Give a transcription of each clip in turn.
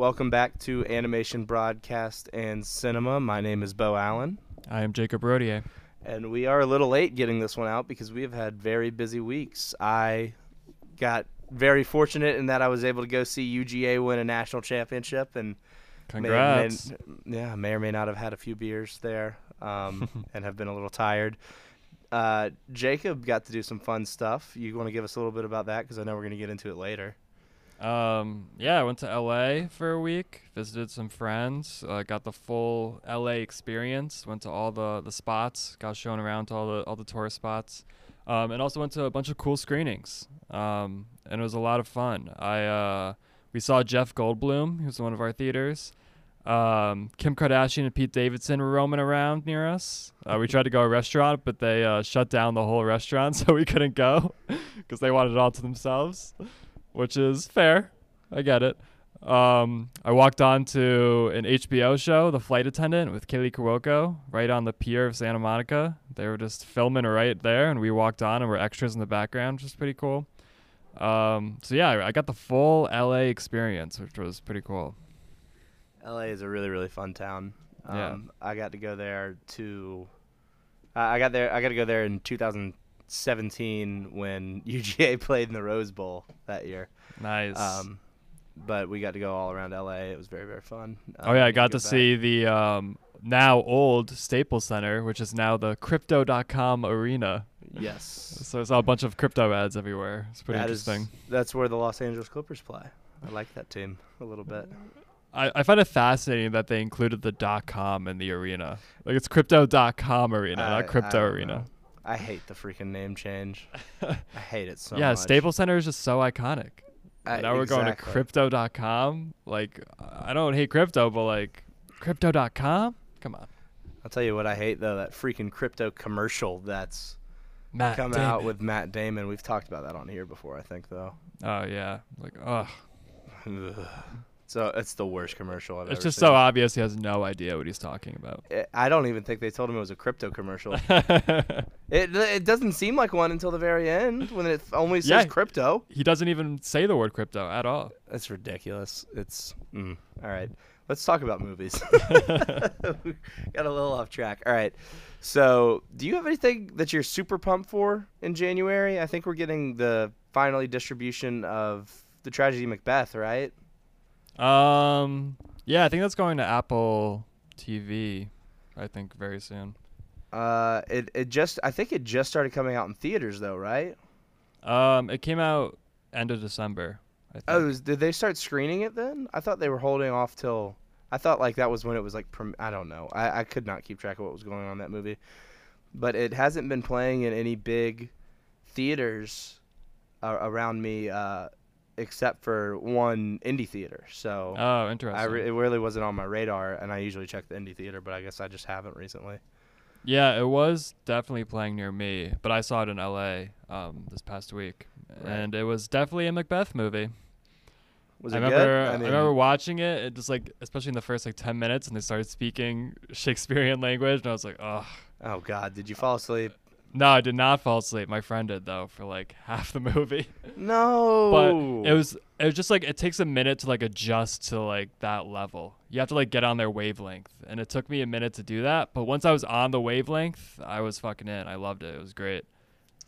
Welcome back to Animation Broadcast and Cinema. My name is Bo Allen, I am Jacob Rodier. and we are a little late getting this one out because we have had very busy weeks. I got very fortunate in that I was able to go see UGA win a national championship, and may- Congrats. may, yeah, may or may not have had a few beers there, um, and have been a little tired. Uh, Jacob got to do some fun stuff. You want to give us a little bit about that because I know we're going to get into it later. Um, yeah, I went to LA for a week, visited some friends, uh, got the full LA experience, went to all the, the spots, got shown around to all the all the tourist spots, um, and also went to a bunch of cool screenings. Um, and it was a lot of fun. I uh, we saw Jeff Goldblum, who's one of our theaters. Um, Kim Kardashian and Pete Davidson were roaming around near us. Uh, we tried to go to a restaurant, but they uh, shut down the whole restaurant, so we couldn't go because they wanted it all to themselves, which is fair. I get it. Um, I walked on to an HBO show, The Flight Attendant, with Kaley Cuoco, right on the pier of Santa Monica. They were just filming right there, and we walked on and were extras in the background, which was pretty cool. Um, so yeah, I- got the full LA experience, which was pretty cool. LA is a really really fun town. Um, Yeah. I got to go there to. I I got there. I got to go there in 2017 when UGA played in the Rose Bowl that year. Nice. Um, but we got to go all around LA. It was very very fun. oh yeah, I Um, got to back. see the um, now old Staples Center, which is now the Crypto.com arena. Yes. So I saw a bunch of crypto ads everywhere. It's pretty That is- interesting. that's where the Los Angeles Clippers play. I like that team a little bit. I, I find it fascinating that they included the dot com in the arena. Like it's crypto.com arena, I- not crypto arena. know. I hate the freaking name change. I hate it so yeah, much. Staples Center is just so iconic. I- now we're going to crypto.com. Like I don't hate crypto, but like crypto.com? Come on. I'll tell you what I hate though. That freaking crypto commercial that's Matt come out with Matt Damon. We've talked about that on here before, I think, though. Oh yeah. Like ugh. So it's the worst commercial I've It's just seen. so obvious he has no idea what he's talking about. I- I don't even think they told him it was a crypto commercial. it it doesn't seem like one until the very end when it only says Yeah. crypto. he doesn't even say the word crypto at all. That's ridiculous. It's mm. all right. Let's talk about movies. Got a little off track. All right. So, do you have anything that you're super pumped for in January? I think we're getting the finally distribution of the tragedy Macbeth, right? Um yeah, I think that's going to Apple TV. I think very soon. Uh, it it just I think it just started coming out in theaters though, right? Um, it came out end of December. I think. Oh, was, did they start screening it then? I thought they were holding off till. I thought like that was when it was like. Prom- I don't know. I, I could not keep track of what was going on in that movie, but it hasn't been playing in any big theaters uh, around me, uh, except for one indie theater. So oh, interesting. I re- it really wasn't on my radar, and I usually check the indie theater, but I guess I just haven't recently. yeah, it was definitely playing near me, but I saw it in L.A. Um, this past week, Right. and it was definitely a Macbeth movie. Was I it remember, good? I, remember watching it. It just like, especially in the first like ten minutes, and they started speaking Shakespearean language, and I was like, oh. oh God, did you fall asleep? No, I did not fall asleep. My friend did though for like half the movie. No. but it was it was just like it takes a minute to like adjust to like that level. You have to like get on their wavelength, and it took me a minute to do that. But once I was on the wavelength, I was fucking in. I loved it. It was great.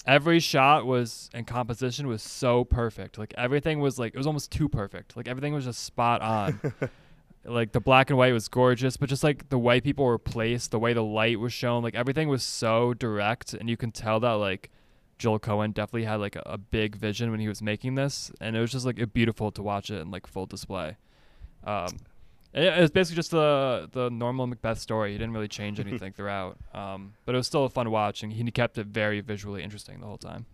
Every shot was and composition was so perfect. Like everything was like it was almost too perfect. Like everything was just spot on. like the black and white was gorgeous, but just like the way people were placed, the way the light was shown, like everything was so direct, and you can tell that like Joel Coen definitely had like a, a big vision when he was making this, and it was just like a beautiful to watch it in like full display. Um, it, it was basically just the the normal Macbeth story. He didn't really change anything throughout, um, but it was still a fun watch, and he kept it very visually interesting the whole time.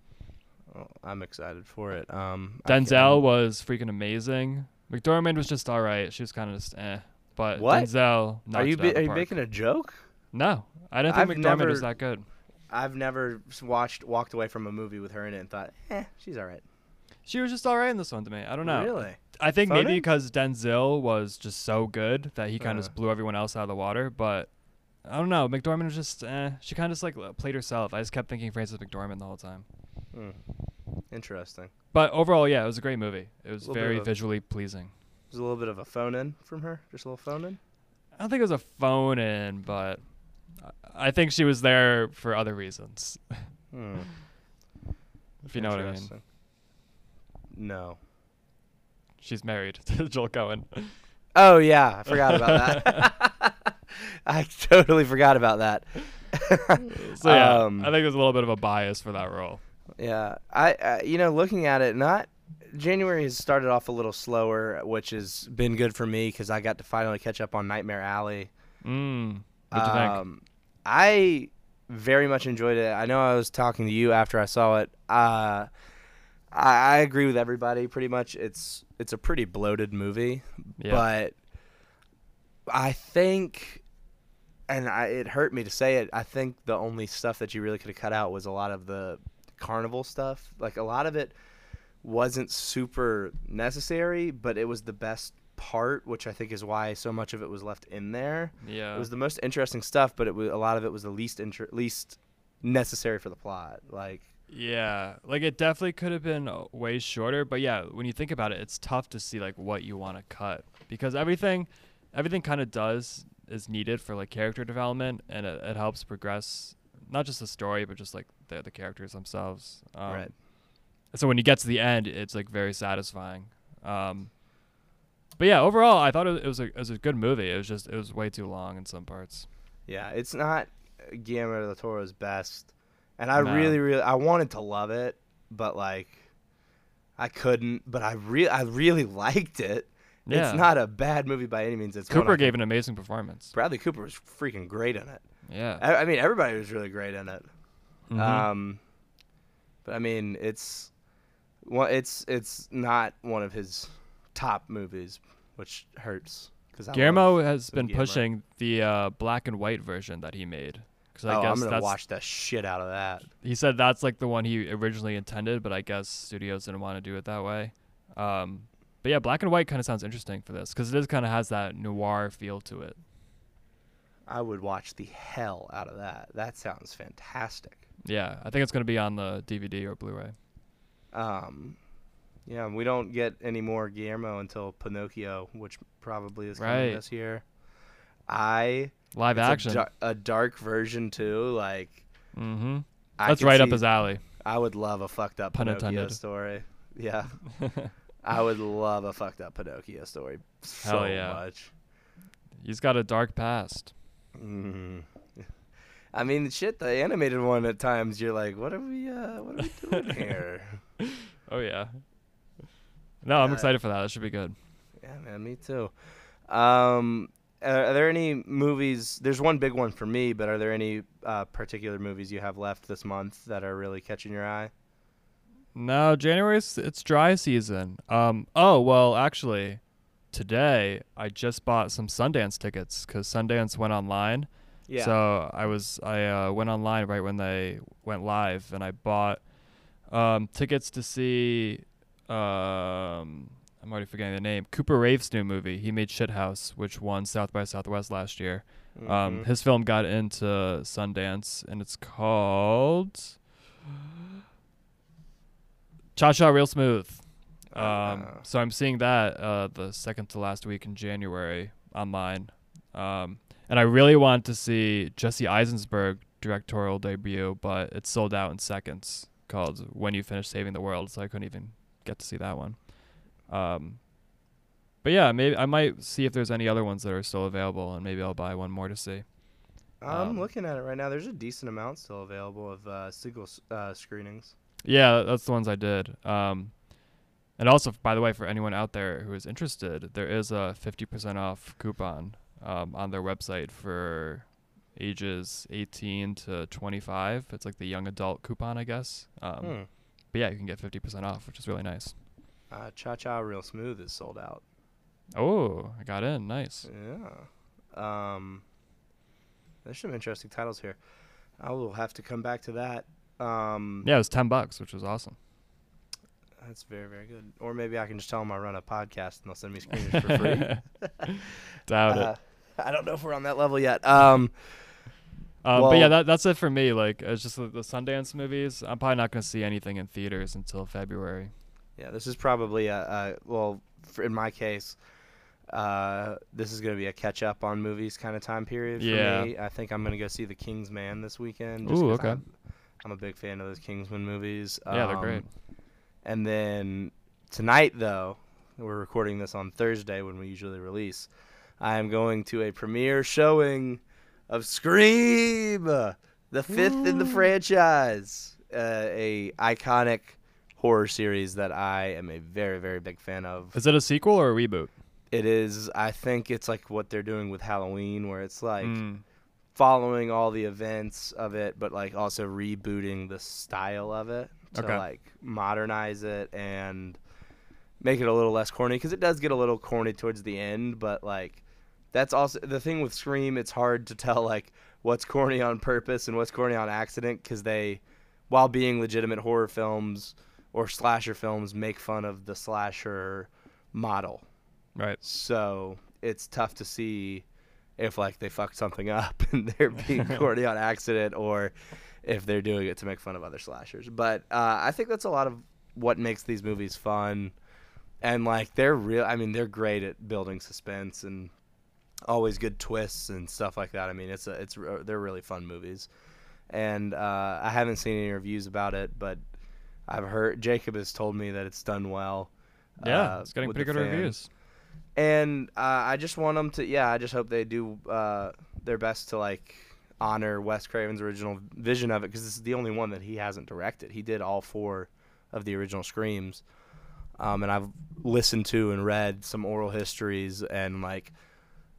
Oh, I'm excited for it. Um, Denzel was freaking amazing. McDormand was just all right. She was kind of just eh. But What? Denzel, Are you knocked it out be- are you making a joke? No, I didn't think I've McDormand was that good. I've never watched walked away from a movie with her in it and thought, eh, she's all right. She was just all right in this one to me. I don't know. Really? I think maybe because Denzel was just so good that he kind of Uh. just blew everyone else out of the water. But I don't know. McDormand was just eh. She kind of just like played herself. I just kept thinking Frances McDormand the whole time. Hmm. Interesting. But overall, yeah, it was a great movie. It was very visually pleasing. was a little bit of a phone in from her, just a little phone in. I don't think it was a phone in, but I- I think she was there for other reasons. Hmm. If you know what I mean. No. She's married to Joel Coen. Oh yeah, I forgot about that. I totally forgot about that. So yeah, Um, I think there's a little bit of a bias for that role. Yeah, I, I you know looking at it, not January has started off a little slower, which has been good for me because I got to finally catch up on Nightmare Alley. Mm. What'd you think? Um, I very much enjoyed it. I know I was talking to you after I saw it. Uh, I, I agree with everybody. Pretty much, it's it's a pretty bloated movie, Yeah. but I think, and I, it hurt me to say it. I think the only stuff that you really could have cut out was a lot of the carnival stuff. Like a lot of it wasn't super necessary, but it was the best part, which I think is why so much of it was left in there. yeah. It was the most interesting stuff, but it was a lot of it was the least inter- least necessary for the plot. Like, Yeah, like it definitely could have been uh, way shorter, but yeah, when you think about it, it's tough to see like what you want to cut because everything, everything kind of does is needed for like character development, and it, it helps progress not just the story, but just like the the characters themselves. Um, Right. So when you get to the end, it's like very satisfying. Um, but yeah, overall, I thought it, it was a it was a good movie. It was just it was way too long in some parts. yeah, it's not Guillermo del Toro's best, and I No. really, really, I wanted to love it, but like, I couldn't. But I really, I really liked it. Yeah. It's not a bad movie by any means. It's Cooper gave an amazing performance. Bradley Cooper was freaking great in it. Yeah. I, I mean, everybody was really great in it. Mhm. Um, but I mean, it's one. It's it's not one of his top movies, which hurts because Guillermo has been Guillermo. pushing the uh, black and white version that he made. Because I oh, guess I'm gonna that's, watch the shit out of that. he said that's like the one he originally intended, but I guess studios didn't want to do it that way. Um, but yeah, black and white kind of sounds interesting for this because it is kind of has that noir feel to it. I would watch the hell out of that. That sounds fantastic. Yeah, I think it's gonna be on the DVD or Blu-ray. Um, yeah, we don't get any more Guillermo until Pinocchio, which probably is coming Right. this year. I Live a action. dar- a, dark version too. Like mm-hmm. That's right up his alley. I would love a fucked up Pun Pinocchio intended. story. Yeah, I would love a fucked up Pinocchio story so Hell yeah. much. He's got a dark past. Mm. I mean, shit. The animated one at times, you're like, what are we? Uh, what are we doing here? Oh yeah. No, I'm Uh, excited for that. That should be good. Yeah, man, me too. Um, are, are there any movies? There's one big one for me, but are there any uh, particular movies you have left this month that are really catching your eye? No, January's it's dry season. Um. Oh well, actually, today I just bought some Sundance tickets because Sundance went online. Yeah. So I was I uh, went online right when they went live, and I bought um, tickets to see. Um, I'm already forgetting the name. Cooper Raiff's new movie. He made Shithouse, which won South by Southwest last year. Um, Mhm. his film got into Sundance, and it's called Cha Cha Real Smooth. Um, Ah. so I'm seeing that uh, the second to last week in January online, um, and I really want to see Jesse Eisenberg directorial debut, but it sold out in seconds. Called When You Finish Saving the World, so I couldn't even get to see that one. Um, but yeah, maybe I might see if there's any other ones that are still available, and maybe I'll buy one more to see. I'm um, looking at it right now. There's a decent amount still available of uh, single uh, screenings. Yeah, that's the ones I did. Um, and also, by the way, for anyone out there who is interested, there is a 50% off coupon um, on their website for ages 18 to 25. It's like the young adult coupon, I guess. Um, Hmm. But yeah, you can get 50% off, which is really nice. Uh, Cha Cha Real Smooth is sold out. Oh, I got in. Nice. Yeah. Um, there's some interesting titles here. I will have to come back to that. Um, Yeah, it was 10 bucks, which was awesome. That's very, very good. Or maybe I can just tell them I run a podcast and they'll send me screeners for free. Doubt Uh, it. I don't know if we're on that level yet. Um, Um, but yeah, that, that's it for me. Like, it's just the, the Sundance movies. I'm probably not going to see anything in theaters until February. yeah, this is probably a, a well, for in my case, Uh, this is gonna be a catch up on movies kind of time period for Yeah. me. I think I'm gonna go see The King's Man this weekend. Ooh, okay. I'm, I'm a big fan of those Kingsman movies. Yeah, they're Um, great. And then tonight, though, we're recording this on Thursday when we usually release. I am going to a premiere showing of Scream, the fifth in the franchise, uh, a iconic horror series that I am a very very big fan of. Is it a sequel or a reboot? It is, I think it's like what they're doing with Halloween, where it's like Mm. following all the events of it, but like also rebooting the style of it to Okay. like modernize it and make it a little less corny because it does get a little corny towards the end, but like that's also the thing with Scream. It's hard to tell like what's corny on purpose and what's corny on accident because they, while being legitimate horror films or slasher films, make fun of the slasher model. Right. So it's tough to see if like they fucked something up and they're being corny on accident or if they're doing it to make fun of other slashers. But uh, I think that's a lot of what makes these movies fun. And like they're real I mean they're great at building suspense and always good twists and stuff like that. I mean it's a it's they're really fun movies. And uh, I haven't seen any reviews about it, but I've heard Jacob has told me that it's done well. Yeah, uh, it's getting pretty good fans reviews. and uh, I just want them to. Yeah, I just hope they do uh, their best to like honor Wes Craven's original vision of it because this is the only one that he hasn't directed. He did all four of the original Screams, um, and I've listened to and read some oral histories and like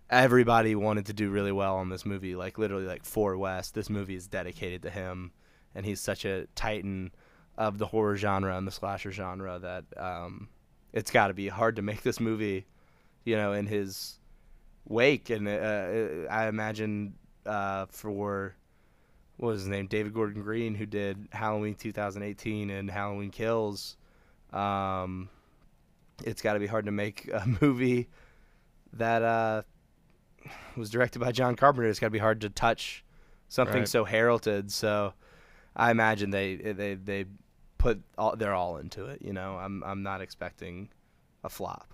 everybody wanted to do really well on this movie. Like literally, like for Wes, this movie is dedicated to him, and he's such a titan of the horror genre and the slasher genre that um, it's got to be hard to make this movie you know, in his wake. And uh, I imagine uh, for what was his name, David Gordon Green, who did Halloween 2018 and Halloween Kills. Um, it's got to be hard to make a movie that uh, was directed by John Carpenter. It's got to be hard to touch something Right. so heralded. So I imagine they they they put all they're all into it. You know, I'm I'm not expecting a flop.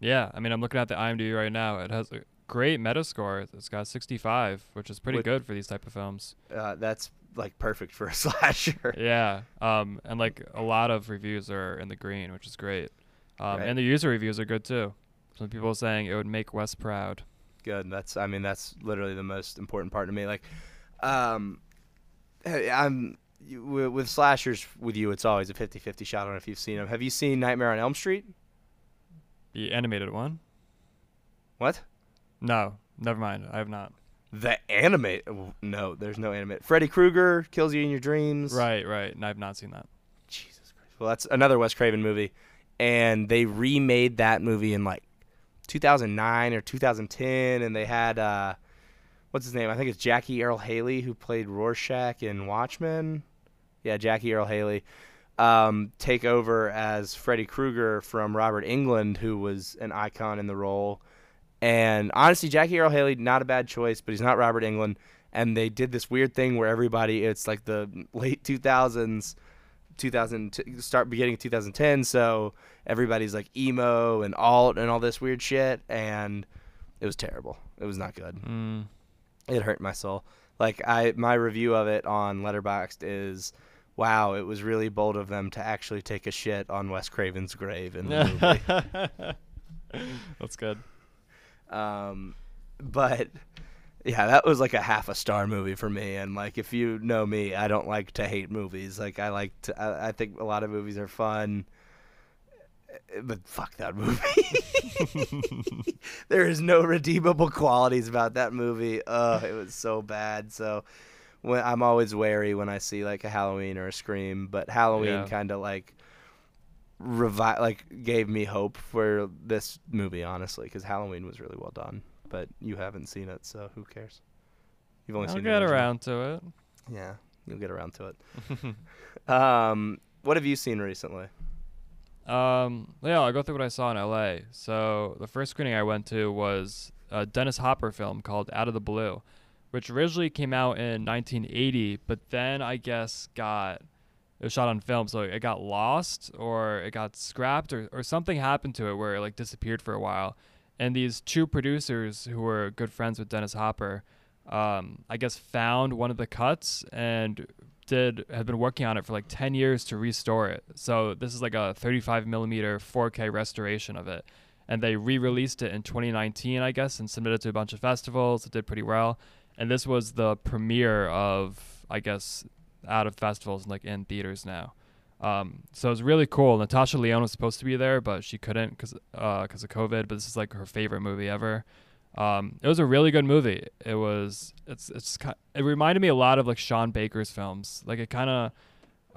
Yeah, I mean, I'm looking at the IMDb right now. It has a great Metascore. It's got 65, which is pretty With- good for these type of films. Uh, that's like perfect for a slasher. Yeah, um, and like a lot of reviews are in the green, which is great. Um, Right. and the user reviews are good too. Some people are saying it would make Wes proud. Good. That's I mean that's literally the most important part to me. Like, um, I'm with, slashers with you. It's always a 50-50 shot on if you've seen them. Have you seen Nightmare on Elm Street? The animated one? What? No, never mind. I have not. The animate? No, there's no animate. Freddy Krueger kills you in your dreams. Right, right. And I've not seen that. Jesus Christ. Well, that's another Wes Craven movie, and they remade that movie in like 2009 or 2010, and they had uh, what's his name? I think it's Jackie Earle Haley who played Rorschach in Watchmen. Yeah, Jackie Earle Haley. Um, take over as Freddy Krueger from Robert Englund, who was an icon in the role. And honestly, Jackie Earle Haley, not a bad choice, but he's not Robert Englund. And they did this weird thing where everybody, it's like the late 2000s, 2000 start beginning of 2010 so everybody's like emo and alt and all this weird shit and it was terrible it was not good Mm. it hurt my soul like i my review of it on letterboxd is wow it was really bold of them to actually take a shit on wes craven's grave in the movie That's good. Um, but yeah, that was like a half a star movie for me. And like, if you know me, I don't like to hate movies. Like, I like to. I, I think a lot of movies are fun. eh, But fuck that movie. there is no redeemable qualities about that movie. Oh, it was so bad. So when I'm always wary when I see like a Halloween or a Scream, but Halloween Yeah. kind of like revi- like gave me hope for this movie honestly because Halloween was really well done. But you haven't seen it, so who cares? You've only I'll seen the get around to it. Yeah, you'll get around to it. Um, what have you seen recently? Um, yeah, I'll go through what I saw in LA. So the first screening I went to was a Dennis Hopper film called Out of the Blue, which originally came out in 1980, but then I guess got it was shot on film, so it got lost or it got scrapped or, or something happened to it where it like disappeared for a while. And these two producers who were good friends with Dennis Hopper, um, I guess found one of the cuts and did have been working on it for like 10 years to restore it. So this is like a 35 millimeter 4K restoration of it. And they re-released it in 2019, I guess, and submitted it to a bunch of festivals. It did pretty well. And this was the premiere of, I guess, out of festivals and like in theaters now. Um, so it was really cool. Natasha Lyonne was supposed to be there, but she couldn't because uh, cause of COVID. But this is like her favorite movie ever. Um, it was a really good movie. It was it's it's it reminded me a lot of like Sean Baker's films. Like it kind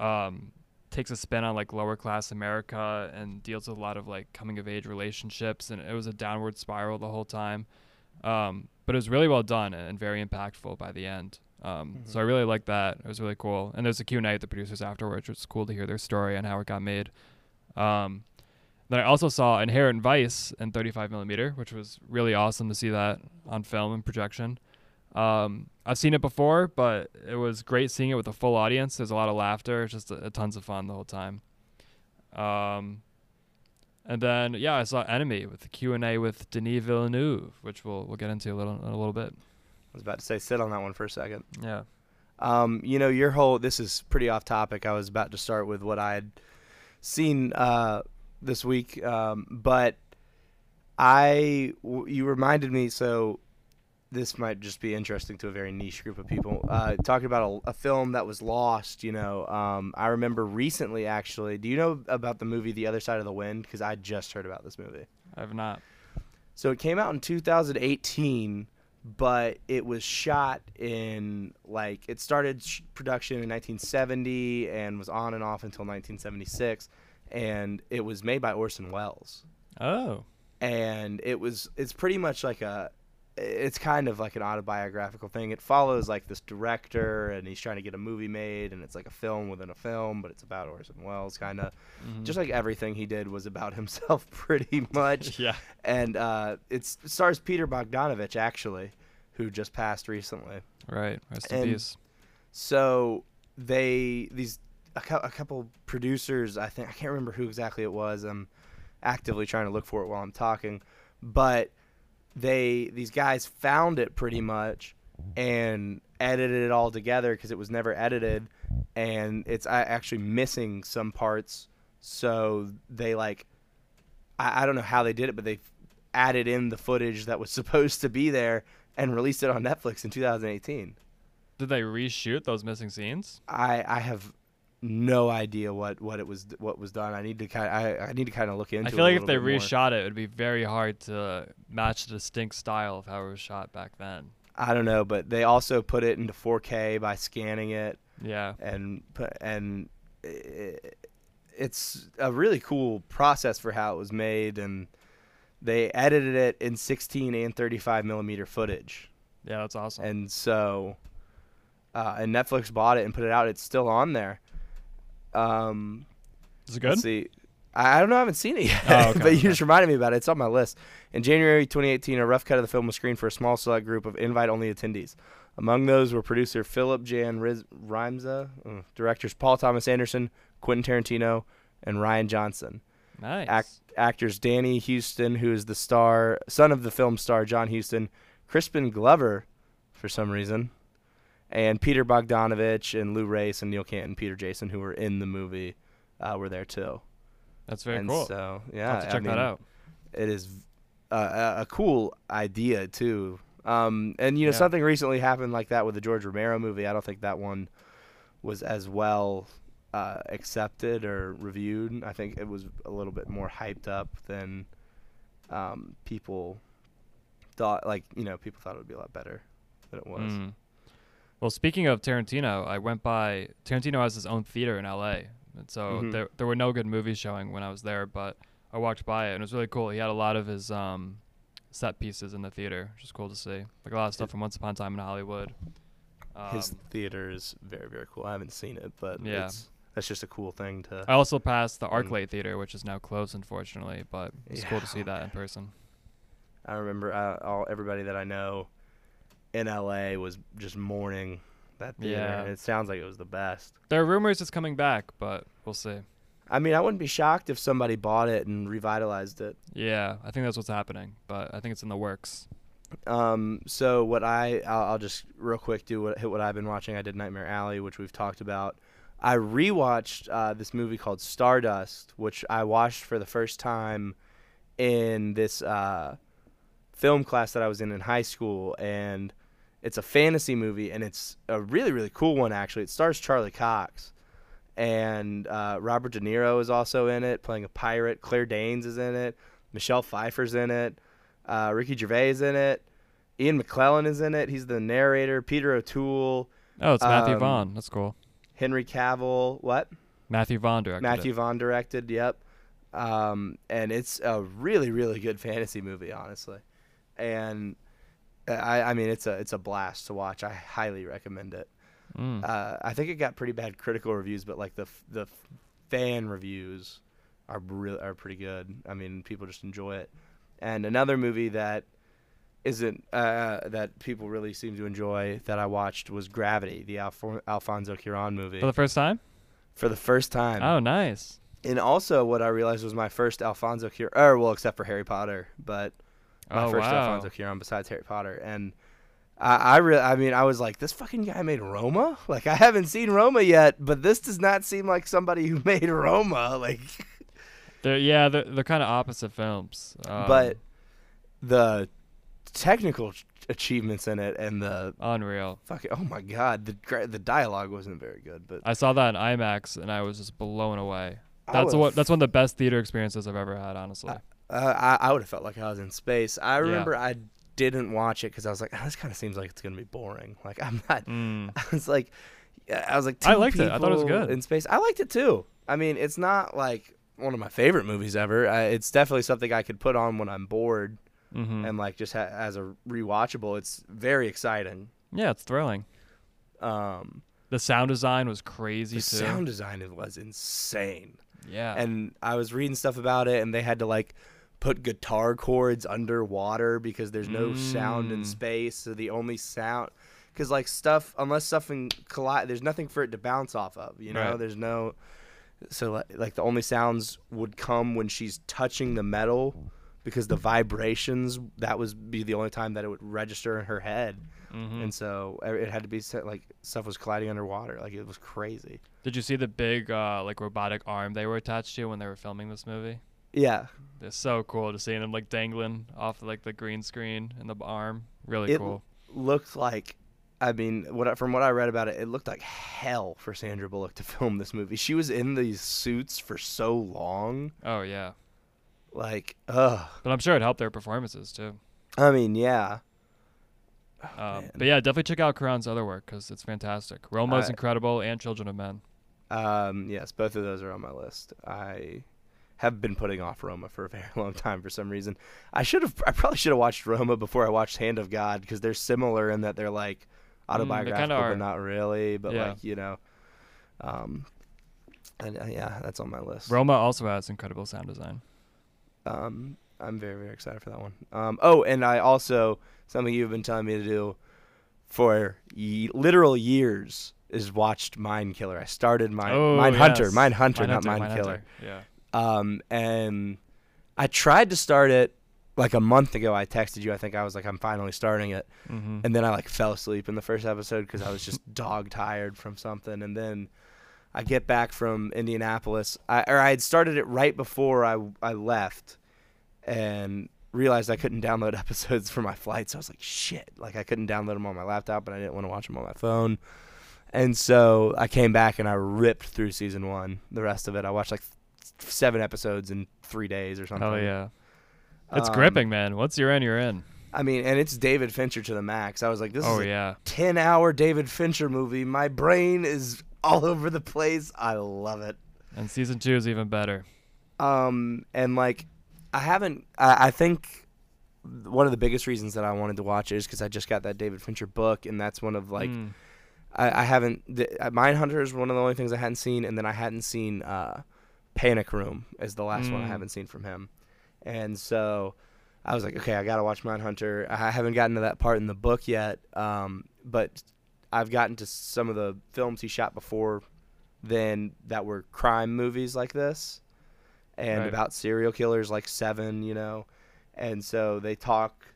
of um, takes a spin on like lower class America and deals with a lot of like coming of age relationships. And it was a downward spiral the whole time. Um, but it was really well done and very impactful by the end. Um, mm-hmm. So I really like that. It was really cool. And there's a Q&A with the producers afterwards, which was cool to hear their story and how it got made. Um, then I also saw Inherent Vice in 35 millimeter, which was really awesome to see that on film and projection. Um, I've seen it before, but it was great seeing it with a full audience. There's a lot of laughter, it's just a, a tons of fun the whole time. Um, and then yeah, I saw Enemy with the Q and A with Denis Villeneuve, which we'll we'll get into a little in a little bit was about to say sit on that one for a second. Yeah. Um, you know, your whole this is pretty off topic. I was about to start with what I had seen uh, this week, um, but I w- you reminded me. So this might just be interesting to a very niche group of people. Uh, talking about a, a, film that was lost. You know, um, I remember recently actually. Do you know about the movie The Other Side of the Wind? Because I just heard about this movie. I have not. So it came out in 2018 but it was shot in like it started sh- production in 1970 and was on and off until 1976 and it was made by Orson Welles. Oh. And it was it's pretty much like a it's kind of like an autobiographical thing. It follows like this director and he's trying to get a movie made and it's like a film within a film, but it's about Orson Welles kind of. Mm-hmm. Just like everything he did was about himself pretty much. yeah. And uh, it stars Peter Bogdanovich actually, who just passed recently. Right. Rest in peace. So they these a, a couple producers, I think I can't remember who exactly it was. I'm actively trying to look for it while I'm talking, but they these guys found it pretty much and edited it all together because it was never edited. And it's actually missing some parts. So they like I, I don't know how they did it but they added in the footage that was supposed to be there and released it on netflix in 2018 did they reshoot those missing scenes? I i have no idea what, what it was what was done. I need to kind I, I need to kind of look into. I feel like if they reshot it, it would be very hard to match the distinct style of how it was shot back then. I don't know, but they also put it into 4K by scanning it. Yeah. And put and it, it's a really cool process for how it was made, and they edited it in 16 and 35 millimeter footage. Yeah, that's awesome. And so, uh, and Netflix bought it and put it out. It's still on there um, Is it good? see. I, I don't know. I haven't seen it yet, oh, okay, but you just reminded me about it. It's on my list. In January 2018, a rough cut of the film was screened for a small select group of invite-only attendees. Among those were producer Philip Jan Riz- Rimza, uh, directors Paul Thomas Anderson, Quentin Tarantino, and Rian Johnson. Nice. Act- actors Danny Huston, who is the star, son of the film star John Huston, Crispin Glover, for some reason, and Peter Bogdanovich and Lou Race and Neil Canton, Peter Jason, who were in the movie, uh, were there too. That's very and cool. So yeah, i check I mean, that out. It is uh, a, a cool idea too. Um, and you know Yeah. something recently happened like that with the George Romero movie. I don't think that one was as well uh, accepted or reviewed. I think it was a little bit more hyped up than um, people thought. Like you know, people thought it would be a lot better than it was. Mm. Well, speaking of Tarantino, I went by. Tarantino has his own theater in L.A., and so Mhm. there there were no good movies showing when I was there. But I walked by it, and it was really cool. He had a lot of his um, set pieces in the theater, which is cool to see. Like a lot of stuff from Once Upon a Time in Hollywood. His Um, theater is very very cool. I haven't seen it, but Yeah. it's, that's just a cool thing to. I also passed the. ArcLight Theater, which is now closed, unfortunately. But it's cool to see that in person. I remember uh, all everybody that I know in LA was just mourning that theater. Yeah. and It sounds like it was the best. There are rumors it's coming back, but we'll see. I mean, I wouldn't be shocked if somebody bought it and revitalized it. Yeah, I think that's what's happening, but I think it's in the works. Um, so what I I'll, I'll just real quick do what hit what I've been watching. I did Nightmare Alley, which we've talked about. I rewatched uh, this movie called Stardust, which I watched for the first time in this uh, film class that I was in in high school, and it's a fantasy movie, and it's a really really cool one actually. It stars Charlie Cox, and uh, Robert De Niro is also in it, playing a pirate. Claire Danes is in it. Michelle Pfeiffer's in it. Uh, Ricky Gervais is in it. Ian McKellen is in it. He's the narrator. Peter O'Toole, Oh, it's Matthew Um, Vaughn. That's cool. Henry Cavill. What? Matthew Vaughn directed Matthew it. Vaughn directed. Yep. Um, and it's a really, really good fantasy movie, honestly. And I, I mean, it's a it's a blast to watch. I highly recommend it. Mm. Uh, I think it got pretty bad critical reviews, but like the f- the f- fan reviews are really are pretty good. I mean, people just enjoy it. And another movie that isn't uh, that people really seem to enjoy that I watched was Gravity, the Alfo- Alfonso Cuarón movie, For the first time? for the first time. Oh, nice. And also, what I realized was my first Alfonso Cuarón, or well, except for Harry Potter, but my oh, first wow. Alfonso Cuarón besides Harry Potter. And I, I really, I mean, I was like, this fucking guy made Roma. Like, I haven't seen Roma yet, but this does not seem like somebody who made Roma. Like, They're, yeah, they're, they're kind of opposite films. Um, but the technical achievements in it and the unreal. fucking, oh my god, the the dialogue wasn't very good, but I saw that in IMAX and I was just blown away. That's what. That's one of the best theater experiences I've ever had. Honestly. Uh, I, I would have felt like I was in space. I Yeah. remember I didn't watch it because I was like, oh, this kind of seems like it's gonna be boring. Like I'm not. Mm. I was like, I was like, I liked it. I thought it was good. in space. I liked it too. I mean, it's not like one of my favorite movies ever. I, it's definitely something I could put on when I'm bored hmm and like just ha- as a rewatchable. It's very exciting. Yeah, it's thrilling. Um, The sound design was crazy the too. sound design was insane. yeah. and I was reading stuff about it, and they had to like put guitar chords underwater because there's no sound in Mm. space. So the only sound, because like stuff, unless something collide, there's nothing for it to bounce off of. You know, Right. there's no. So like, like the only sounds would come when she's touching the metal, because the vibrations that was be the only time that it would register in her head, Mhm. and so it had to be set, like stuff was colliding underwater. Like it was crazy. Did you see the big uh, like robotic arm they were attached to when they were filming this movie? Yeah, They're so cool to see them like dangling off like the green screen and the arm. Really It- cool. looked like I mean, what I- from what I read about it, it looked like hell for Sandra Bullock to film this movie. She was in these suits for so long, Oh yeah. like, ugh. But I'm sure it helped their performances too. I mean, yeah. Um, man. but yeah, definitely check out Cuarón's other work because it's fantastic. Roma's I- incredible and Children of Men. Um, yes, both of those are on my list. I have been putting off Roma for a very long time for some reason. I should have, I probably should have watched Roma before I watched Hand of God because they're similar in that they're like autobiographical, are. but not really. But Yeah. like you know, um, and uh, yeah, that's on my list. Roma also has incredible sound design. Um, I'm very very excited for that one. Um, oh, and I also something you've been telling me to do for ye- literal years is watched Mind Killer. I started Mind oh, Mind Hunter, yes. Mind Hunter, not Mind Killer. Yeah. Um, and I tried to start it like a month ago. I texted you. I think I was like, I'm finally starting it, Mm-hmm. and then I like fell asleep in the first episode because I was just dog tired from something, and then. I get back from Indianapolis, I, or I had started it right before I I left, and realized I couldn't download episodes for my flight. So I was like, shit, like I couldn't download them on my laptop, but I didn't want to watch them on my phone. And so I came back and I ripped through season one. The rest of it, I watched like seven episodes in three days or something. Oh yeah. It's Um, gripping, man. Once you're in, you're in. I mean, and it's David Fincher to the max. I was like, this oh is a yeah. 10 hour David Fincher movie. My brain is all over the place. I love it. And season two is even better. Um, and like, I haven't, I, I think one of the biggest reasons that I wanted to watch it is because I just got that David Fincher book, and that's one of like, Mm. I, I haven't, the, uh, Mindhunter is one of the only things I hadn't seen, and then I hadn't seen uh, Panic Room is the last one I Mm. haven't seen from him. And so I was like, okay, I got to watch Mindhunter. I haven't gotten to that part in the book yet, um, but I've gotten to some of the films he shot before than that were crime movies like this and Right. about serial killers like Seven, you know. And so they talk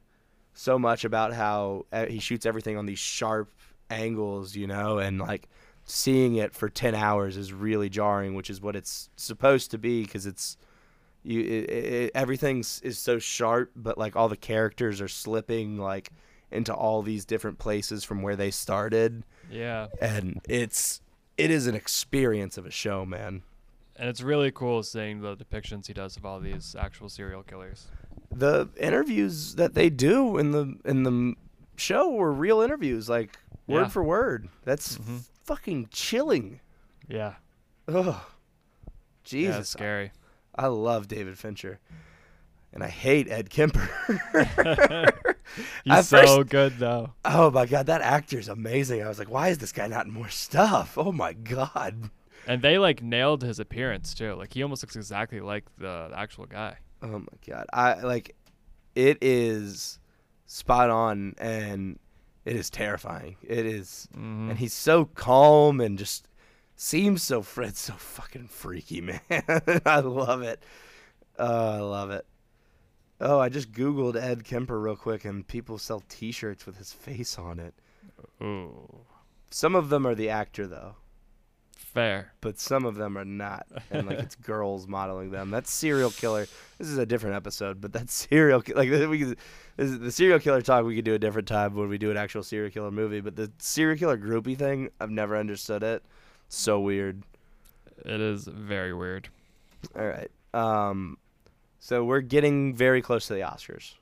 so much about how uh, he shoots everything on these sharp angles, you know, and like seeing it for 10 hours is really jarring, which is what it's supposed to be because it's you it, it, everything's is so sharp, but like all the characters are slipping like into all these different places from where they started Yeah. and it's it is an experience of a show, man. And it's really cool seeing the depictions he does of all these actual serial killers. The interviews that they do in the in the show were real interviews, like word Yeah. for word. That's Mhm. Fucking chilling. Yeah. Oh, Jesus, it's scary. I love David Fincher, and I hate Ed Kemper. He's At so first- good though. oh my god, that actor's amazing. I was like, why is this guy not in more stuff? Oh my god. And they like nailed his appearance too. Like he almost looks exactly like the, the actual guy. Oh my god. I like it is spot on and it is terrifying. It is Mhm. and he's so calm and just seems so Fred's so fucking freaky, man. I love it. Oh, I love it. Oh, I just googled Ed Kemper real quick and people sell t-shirts with his face on it. Ooh. Some of them are the actor though, Fair. but some of them are not. And like it's girls modeling them. That's serial killer. This is a different episode, but that's serial ki- like we could, this is the serial killer talk we could do a different time when we do an actual serial killer movie, but the serial killer groupie thing, I've never understood it. So weird. It is very weird. All right. Um, so we're getting very close to the Oscars,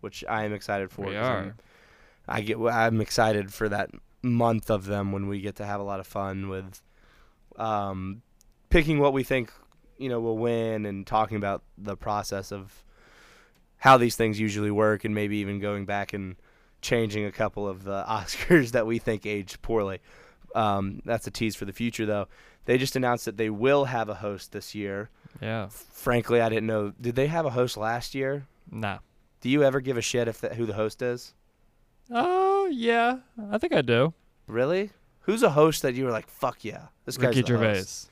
which I am excited for. We I'm- are. I get. I'm excited for that month of them when we get to have a lot of fun with, um, picking what we think you know will win and talking about the process of how these things usually work and maybe even going back and changing a couple of the Oscars that we think aged poorly. Um, that's a tease for the future, though. They just announced that they will have a host this year. Yeah. Frankly, I didn't know. Did they have a host last year? Nah. Do you ever give a shit if that, who the host is? Oh yeah. I think I do. Really? Who's a host that you were like, fuck yeah, this guy's Ricky the Gervais. host?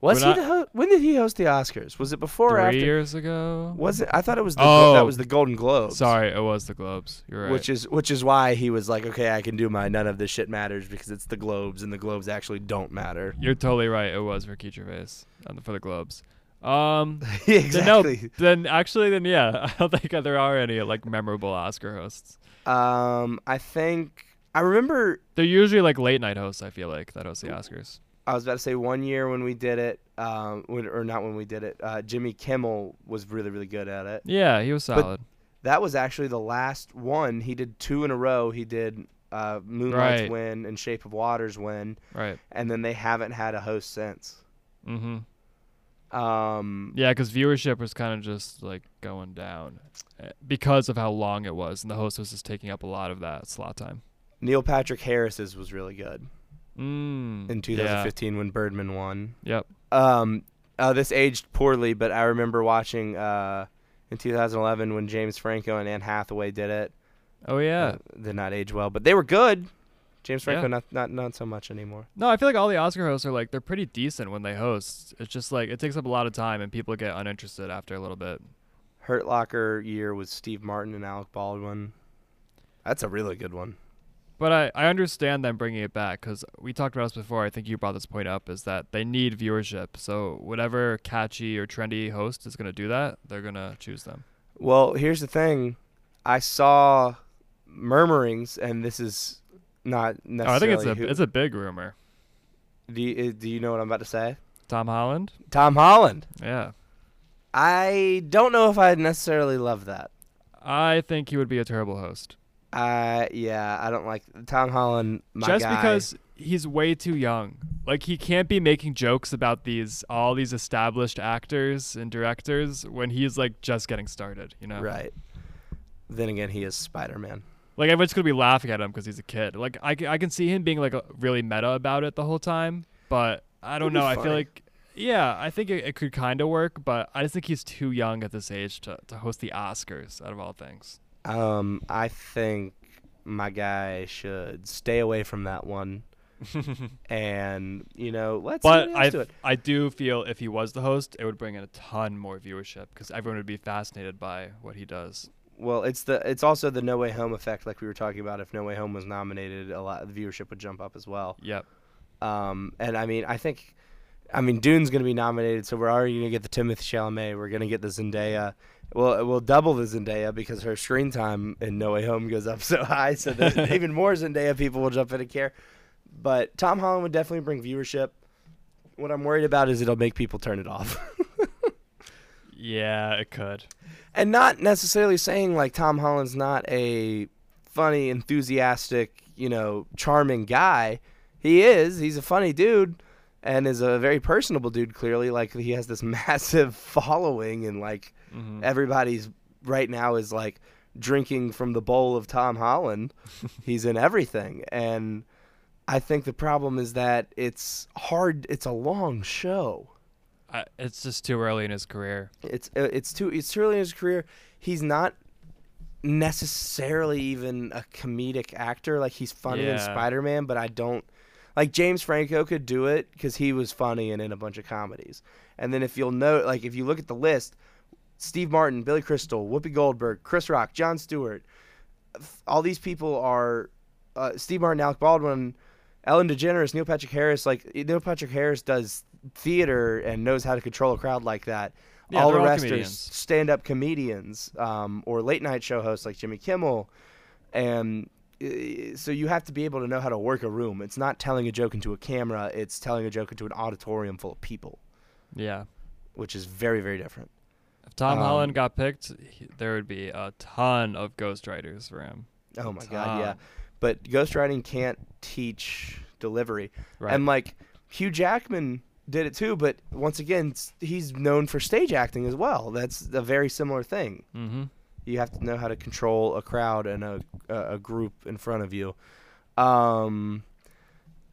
Was We're he the ho- When did he host the Oscars? Was it before or Three after? years ago. Was it? I thought it was the that Oh. was the Golden Globes. Sorry, it was the Globes. You're right. Which is which is why he was like, okay, I can do my none of this shit matters because it's the Globes and the Globes actually don't matter. You're totally right. It was Ricky Gervais on the, for the Globes. Um. exactly. Then, no, then actually, then yeah, I don't think there are any like memorable Oscar hosts. Um, I think I remember. They're usually like late night hosts. I feel like that host the Oscars. I was about to say one year when we did it, um, when, or not when we did it. Uh, Jimmy Kimmel was really really good at it. Yeah, he was But- solid. That was actually the last one. He did two in a row. He did uh, Moonlight's Right. win and Shape of Water's win, right. and then they haven't had a host since. Mm-hmm. Um, Yeah, because viewership was kind of just like going down eh, because of how long it was, and the host was just taking up a lot of that slot time. Neil Patrick Harris's was really good Mm, in yeah. 2015 when Birdman won. Yep. Um, uh, this aged poorly, but I remember watching uh, in 2011 when James Franco and Anne Hathaway did it. Oh yeah. Uh, did not age well, but they were good. James Franco Yeah. not not not so much anymore. No, I feel like all the Oscar hosts are like they're pretty decent when they host. It's just like it takes up a lot of time and people get uninterested after a little bit. Hurt Locker year was Steve Martin and Alec Baldwin. That's a really good one. But I, I understand them bringing it back because we talked about this before. I think you brought this point up is that they need viewership. So whatever catchy or trendy host is going to do that, they're going to choose them. Well, here's the thing. I saw murmurings, and this is not necessarily. Oh. I think it's a who- it's a big rumor. do, you, uh, do you know what I'm about to say? Tom Holland? Tom Holland. Yeah. I don't know if I necessarily love that. I think he would be a terrible host. Uh, yeah, I don't like Tom Holland. My Just guy. because he's way too young. Like he can't be making jokes about these all these established actors and directors when he's like just getting started, you know? Right. Then again, he is Spider Man. Like everyone's gonna be laughing at him because he's a kid. Like I, I can see him being like really meta about it the whole time, but I don't know. I feel like yeah, I think it, it could kind of work, but I just think he's too young at this age to, to host the Oscars out of all things. Um, I think my guy should stay away from that one and you know, let's but I do it. I do feel if he was the host, it would bring in a ton more viewership because everyone would be fascinated by what he does. Well, it's the it's also the No Way Home effect, like we were talking about. If No Way Home was nominated, a lot the viewership would jump up as well. Yep. Um, and I mean, I think, I mean, Dune's going to be nominated, so we're already going to get the Timothée Chalamet. We're going to get the Zendaya. Well, we'll double the Zendaya because her screen time in No Way Home goes up so high, so that even more Zendaya people will jump in and care. But Tom Holland would definitely bring viewership. What I'm worried about is it'll make people turn it off. Yeah, it could. and not necessarily saying like Tom Holland's not a funny, enthusiastic, you know, charming guy. He is. He's a funny dude and is a very personable dude clearly like he has this massive following and like hmm everybody's right now is like drinking from the bowl of Tom Holland. He's in everything and I think the problem is that it's hard it's a long show. I, it's just too early in his career. It's uh, it's too it's too early in his career. He's not necessarily even a comedic actor. Like he's funny in Spider Man, but I don't like James Franco could do it because he was funny and in a bunch of comedies. And then if you'll note, like if you look at the list, Steve Martin, Billy Crystal, Whoopi Goldberg, Chris Rock, Jon Stewart, all these people are uh, Steve Martin, Alec Baldwin, Ellen DeGeneres, Neil Patrick Harris. Like Neil Patrick Harris does theater and knows how to control a crowd like that Yeah, all the rest are stand-up comedians um, or late night show hosts like Jimmy Kimmel, and uh, so you have to be able to know how to work a room. It's not telling a joke into a camera; it's telling a joke into an auditorium full of people, Yeah. which is very, very different. If Tom Um, Holland got picked, he, there would be a ton of ghostwriters for him. Oh my god, yeah. But ghostwriting can't teach delivery, Right. and like Hugh Jackman did it too. But once again, he's known for stage acting as well. That's a very similar thing. mm-hmm. you have to know how to control a crowd and a a, a group in front of you. Um,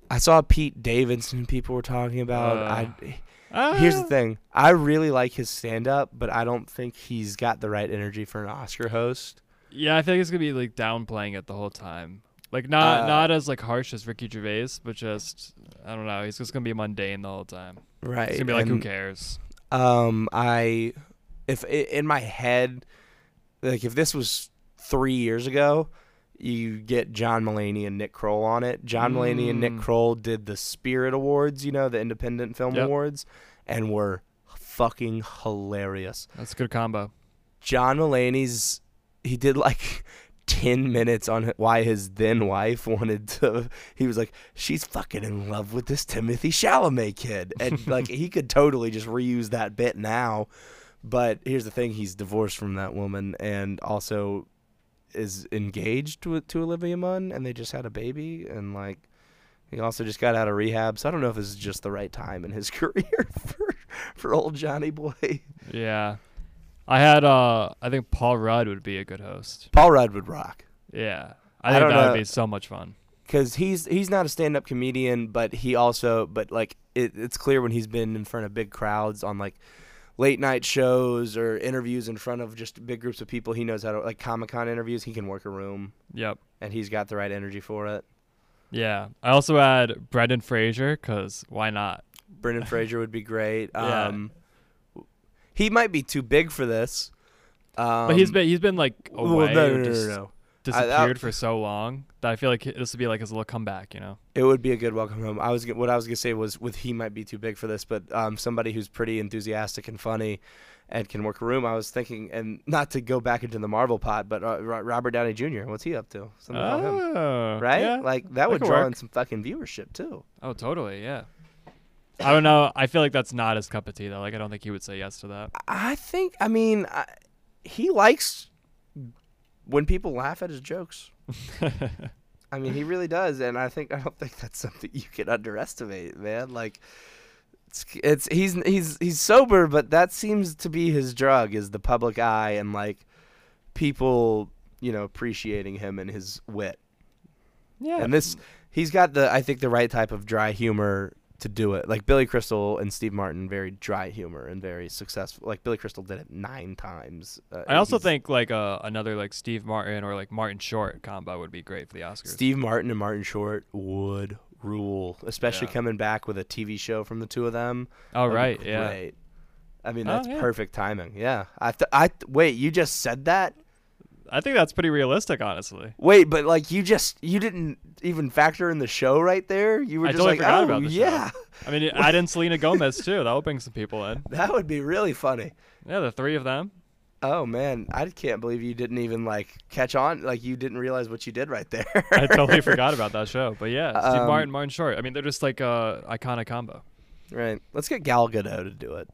I saw Pete Davidson. People were talking about. Uh, I here's the thing. I really like his stand up, but I don't think he's got the right energy for an Oscar host. Yeah, I think he's gonna be like downplaying it the whole time. Like not Uh, not as like harsh as Ricky Gervais, but just I don't know. He's just gonna be mundane the whole time. Right. He's gonna be like, who cares? Um, I if in my head, like if this was three years ago, you get John Mulaney and Nick Kroll on it. John Mulaney and Nick Mm. Kroll did the Spirit Awards, you know, the Independent Film Yep. Awards, and were fucking hilarious. That's a good combo. John Mulaney's he did like 10 minutes on why his then wife wanted to he was like she's fucking in love with this Timothée Chalamet kid and like he could totally just reuse that bit now but here's the thing he's divorced from that woman and also is engaged to, to Olivia Munn and they just had a baby and like he also just got out of rehab so I don't know if this is just the right time in his career for for old Johnny boy Yeah. I had uh I think Paul Rudd would be a good host. Paul Rudd would rock Yeah. I I think don't that know. would be so much fun. because he's he's not a stand-up comedian, but he also but like it, it's clear when he's been in front of big crowds on like late night shows or interviews in front of just big groups of people, he knows how to like Comic Con interviews. He can work a room, Yep. and he's got the right energy for it. Yeah. I also add Brendan Fraser because why not? Brendan Fraser would be great. Yeah. Um, he might be too big for this. Um, But he's been he's been like well, no, no, no, no, no. Disappeared for so long that I feel like this would be like his little comeback. You know. It would be a good welcome home. I was what I was gonna say was with he might be too big for this, but um, somebody who's pretty enthusiastic and funny, and can work a room. I was thinking, and not to go back into the Marvel pot, but uh, Robert Downey Jr. What's he up to? Something about him, Oh, right? yeah. Like that would draw work. in some fucking viewership too. Oh, totally. Yeah. I don't know. I feel like that's not his cup of tea though. Like I don't think he would say yes to that. I think. I mean, I, he likes when people laugh at his jokes. I mean, he really does, and I think I don't think that's something you can underestimate, man. Like, it's, it's he's he's he's sober, but that seems to be his drug is the public eye and like people, you know, appreciating him and his wit. yeah. And this, he's got the I think the right type of dry humor to do it. Like Billy Crystal and Steve Martin, very dry humor and very successful. Like Billy Crystal did it nine times. Uh, I also think like uh, another like Steve Martin or like Martin Short combo would be great for the Oscars. Steve Martin and Martin Short would rule, especially Yeah. coming back with a TV show from the two of them. oh right, yeah. I mean, Oh, that's yeah. perfect timing. Yeah. I th- I th- wait. You just said that. I think that's pretty realistic, honestly. Wait, but like you just you didn't even factor in the show right there. You were I just totally like, forgot oh about the show." yeah, I mean, add in Selena Gomez too. That would bring some people in. that would be really funny. Yeah, the three of them. Oh man, I can't believe you didn't even like catch on. Like you didn't realize what you did right there. I totally forgot about that show. But yeah, Steve Um, Martin, Martin Short. I mean, they're just like a iconic combo. Right. Let's get Gal Gadot to do it.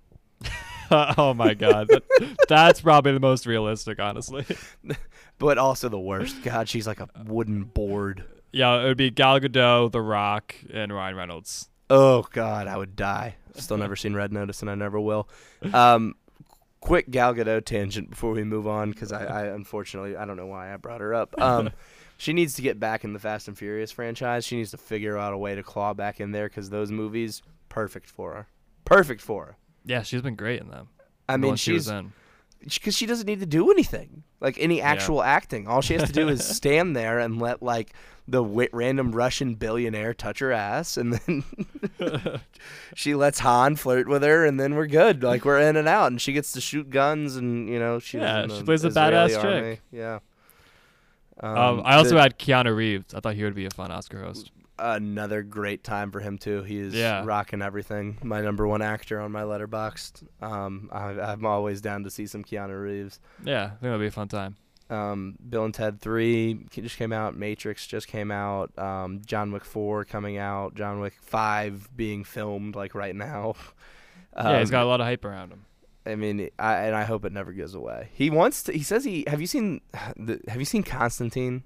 oh my god, that, that's probably the most realistic, honestly. But also the worst. God, she's like a wooden board. yeah, it would be Gal Gadot, The Rock, and Ryan Reynolds. Oh God, I would die. I've still never seen Red Notice, and I never will. Um, quick Gal Gadot tangent before we move on, because I, I unfortunately I don't know why I brought her up. Um, she needs to get back in the Fast and Furious franchise. She needs to figure out a way to claw back in there, because those movies perfect for her. Perfect for her. Yeah, she's been great in them. I mean, she she's in. because she doesn't need to do anything like any actual acting all she has to do is stand there and let like the w- random russian billionaire touch her ass and then she lets han flirt with her and then we're good like we're in and out and she gets to shoot guns and you know she's Yeah, she plays a badass chick. army. yeah Um, I also the- had Keanu Reeves. I thought he would be a fun Oscar host. Another great time for him too. He is Yeah. rocking everything. My number one actor on my letterboxd. Um, I, I'm always down to see some Keanu Reeves. Yeah, I think it'll be a fun time. Um, Bill and Ted Three just came out. Matrix just came out. Um, John Wick Four coming out. John Wick Five being filmed like right now. yeah, he's Um, got a lot of hype around him. I mean, I, and I hope it never goes away. He wants to. He says he. Have you seen? The, have you seen Constantine?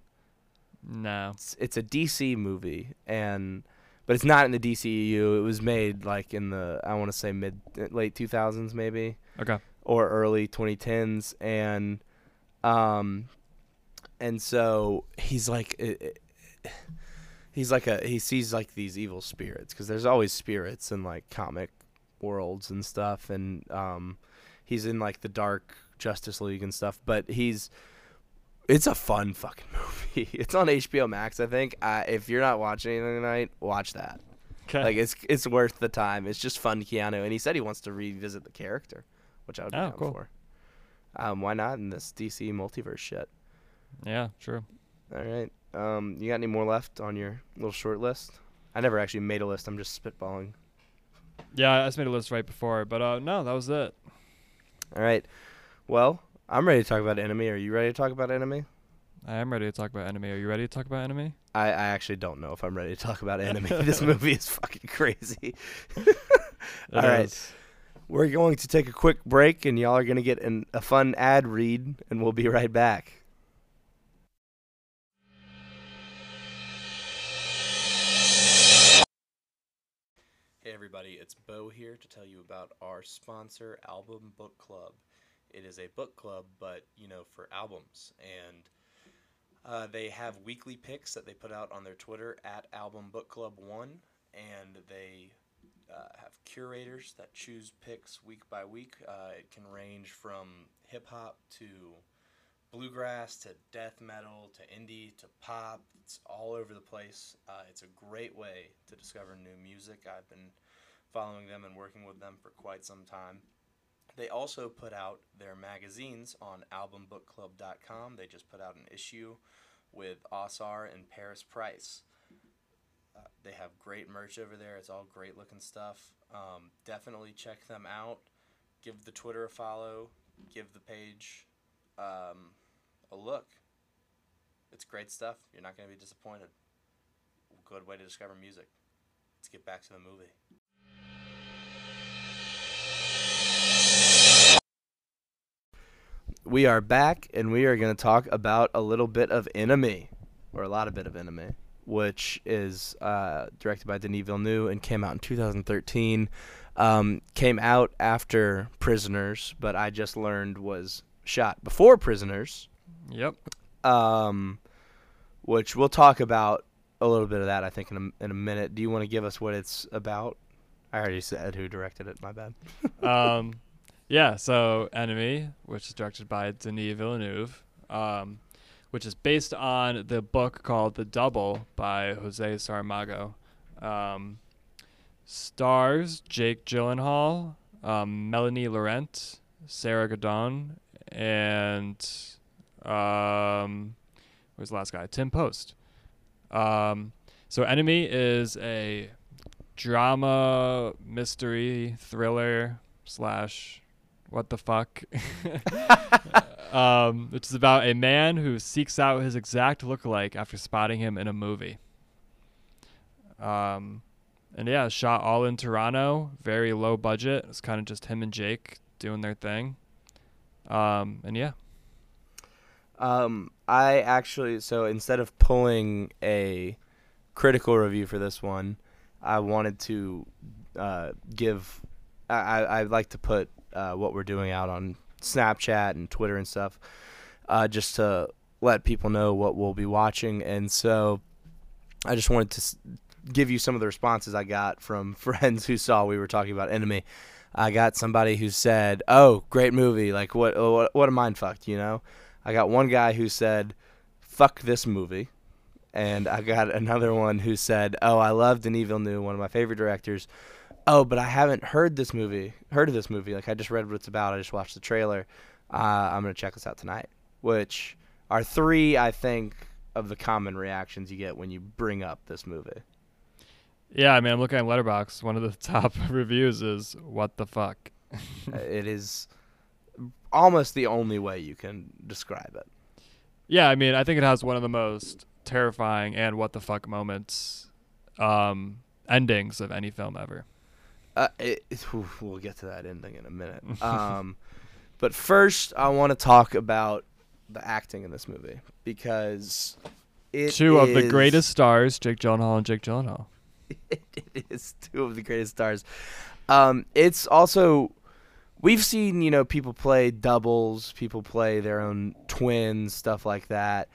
No. It's, it's a DC movie, and but it's not in the DCEU. It was made like in the I want to say mid late 2000s maybe Okay. or early 2010s, and um, and so he's like. It, it, He's like a he sees like these evil spirits because there's always spirits in like comic worlds and stuff and um he's in like the dark Justice League and stuff but he's it's a fun fucking movie. It's on HBO Max, I think. Uh, if you're not watching anything tonight, watch that. Okay. Like it's it's worth the time. It's just fun, Keanu, and he said he wants to revisit the character, which I would be Oh, down cool. for. Um, why not in this DC multiverse shit? yeah, true. All right. Um, you got any more left on your little short list? I never actually made a list. I'm just spitballing. Yeah, I just made a list right before, but uh, no, that was it. All right. Well, I'm ready to talk about enemy. Are you ready to talk about enemy? I am ready to talk about enemy. Are you ready to talk about enemy? I, I actually don't know if I'm ready to talk about enemy. this movie is fucking crazy. It All right. is. We're going to take a quick break, and y'all are going to get an, a fun ad read, and we'll be right back. Hey, everybody, it's Bo here to tell you about our sponsor, Album Book Club. It is a book club, but, you know, for albums. And uh, they have weekly picks that they put out on their Twitter at Album Book Club 1, and they uh, have curators that choose picks week by week. Uh, it can range from hip hop to bluegrass to death metal to indie to pop. It's all over the place. Uh, it's a great way to discover new music. I've been following them and working with them for quite some time. They also put out their magazines on albumbookclub.com. They just put out an issue with Osar and Paris Price. Uh, they have great merch over there. It's all great looking stuff. Um, definitely check them out. Give the Twitter a follow. Give the page um, a look. It's great stuff. You're not going to be disappointed. Good way to discover music. Let's get back to the movie. We are back, and we are going to talk about a little bit of Enemy, or a lot of bit of Enemy, which is uh, directed by Denis Villeneuve and came out in 2013. Um, came out after Prisoners, but I just learned was shot before Prisoners, Yep. um, which we'll talk about a little bit of that, I think, in a, in a minute. Do you want to give us what it's about? I already said who directed it. My bad. um, yeah. So Enemy, which is directed by Denis Villeneuve, um, which is based on the book called The Double by Jose Saramago. Um, stars Jake Gyllenhaal, um, Melanie Laurent, Sarah Gadon, and um, where's the last guy? Tim Post. Um, so Enemy is a drama, mystery, thriller slash what the fuck. um, which is about a man who seeks out his exact lookalike after spotting him in a movie. Um, and yeah, shot all in Toronto, very low budget. It's kind of just him and Jake doing their thing. Um, and yeah. Um, I actually so instead of pulling a critical review for this one, I wanted to uh, give. I I like to put uh, what we're doing out on Snapchat and Twitter and stuff, uh, just to let people know what we'll be watching. And so, I just wanted to give you some of the responses I got from friends who saw we were talking about Enemy. I got somebody who said, "Oh, great movie! Like what? What, what a mind fucked!" You know. I got one guy who said, "Fuck this movie," and I got another one who said, "Oh, I love Denis Villeneuve, one of my favorite directors. Oh, but I haven't heard this movie, heard of this movie. Like I just read what it's about. I just watched the trailer. Uh, I'm gonna check this out tonight." Which are three, I think, of the common reactions you get when you bring up this movie. Yeah, I mean, I'm looking at Letterboxd. One of the top reviews is "What the fuck." Uh, it is almost the only way you can describe it. Yeah, I mean, I think it has one of the most terrifying and what the fuck moments, um, endings of any film ever. Uh, it, we'll get to that ending in a minute. Um, but first, I want to talk about the acting in this movie because it Two of the is- greatest stars, Jake Gyllenhaal and Jake Gyllenhaal. it is two of the greatest stars. Um, it's also we've seen you know people play doubles, people play their own twins, stuff like that.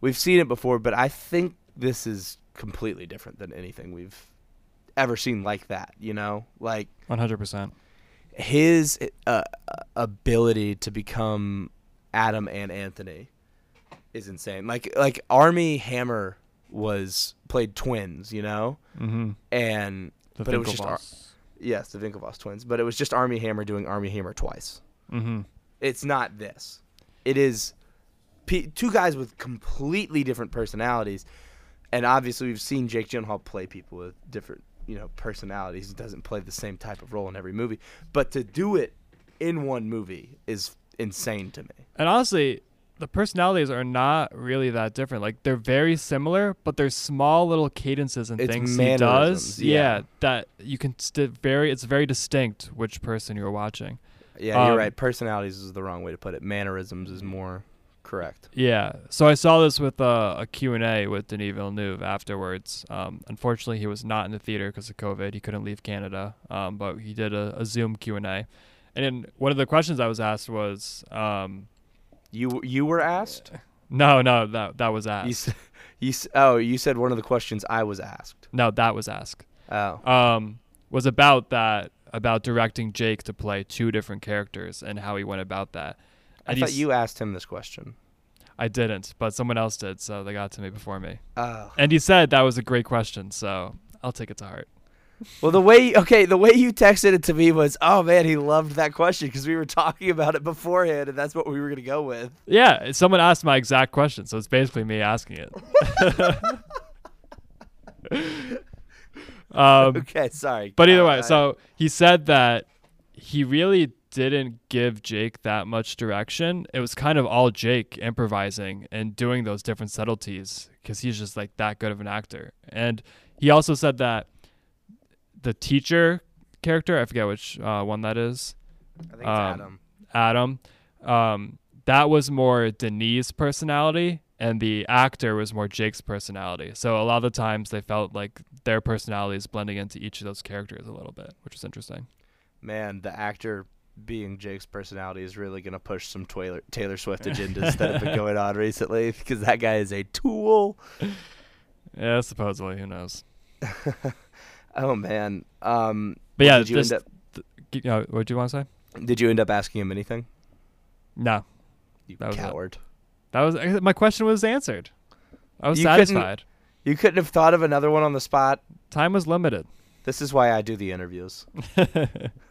We've seen it before, but I think this is completely different than anything we've ever seen like that. You know, like 100%. his uh, ability to become Adam and Anthony is insane. Like like Armie Hammer was played twins, you know, Mm-hmm. and The But it was just Ar- yes, the Winklevoss twins, but it was just Armie Hammer doing Armie Hammer twice. Mm-hmm. It's not this. It is p- two guys with completely different personalities, and obviously we've seen Jake Gyllenhaal play people with different you know personalities. Doesn't play the same type of role in every movie, but to do it in one movie is insane to me. And honestly, the personalities are not really that different. Like they're very similar, but there's small little cadences and It's things he does. yeah. that you can st- very. It's very distinct which person you're watching. Yeah, you're Um, right. Personalities is the wrong way to put it. Mannerisms is more correct. Yeah. So I saw this with uh, a Q&A with Denis Villeneuve afterwards. Um, unfortunately, he was not in the theater because of COVID. He couldn't leave Canada, um, but he did a, a Zoom Q&A. And then one of the questions I was asked was, um, You you were asked. no, no, that that was asked. You, s- you s- oh you said one of the questions I was asked. no, that was asked. Oh, um, was about that about directing Jake to play two different characters and how he went about that. I thought you asked him this question. I didn't, but someone else did, so they got to me before me. Oh, And he said that was a great question, so I'll take it to heart. well the way okay the way you texted it to me was oh man he loved that question because we were talking about it beforehand and that's what we were gonna go with. Yeah, someone asked my exact question, so it's basically me asking it. um, Okay, sorry. But either Uh, way, so he said that he really didn't give Jake that much direction. It was kind of all Jake improvising and doing those different subtleties because he's just like that good of an actor. And he also said that the teacher character, I forget which uh, one that is, I think it's um, Adam. Adam, um, that was more Denise's personality, and the actor was more Jake's personality. So a lot of the times they felt like their personalities blending into each of those characters a little bit, which was interesting. Man, the actor being Jake's personality is really gonna push some Taylor Taylor Swift agendas that have been going on recently because that guy is a tool. Yeah, supposedly, who knows? Oh man. Um But yeah, did you just, end up you know, what do you want to say? did you end up asking him anything? No, You That was coward. that was uh, my question was answered. I was You couldn't- satisfied. You couldn't have thought of another one on the spot. Time was limited. This is why I do the interviews.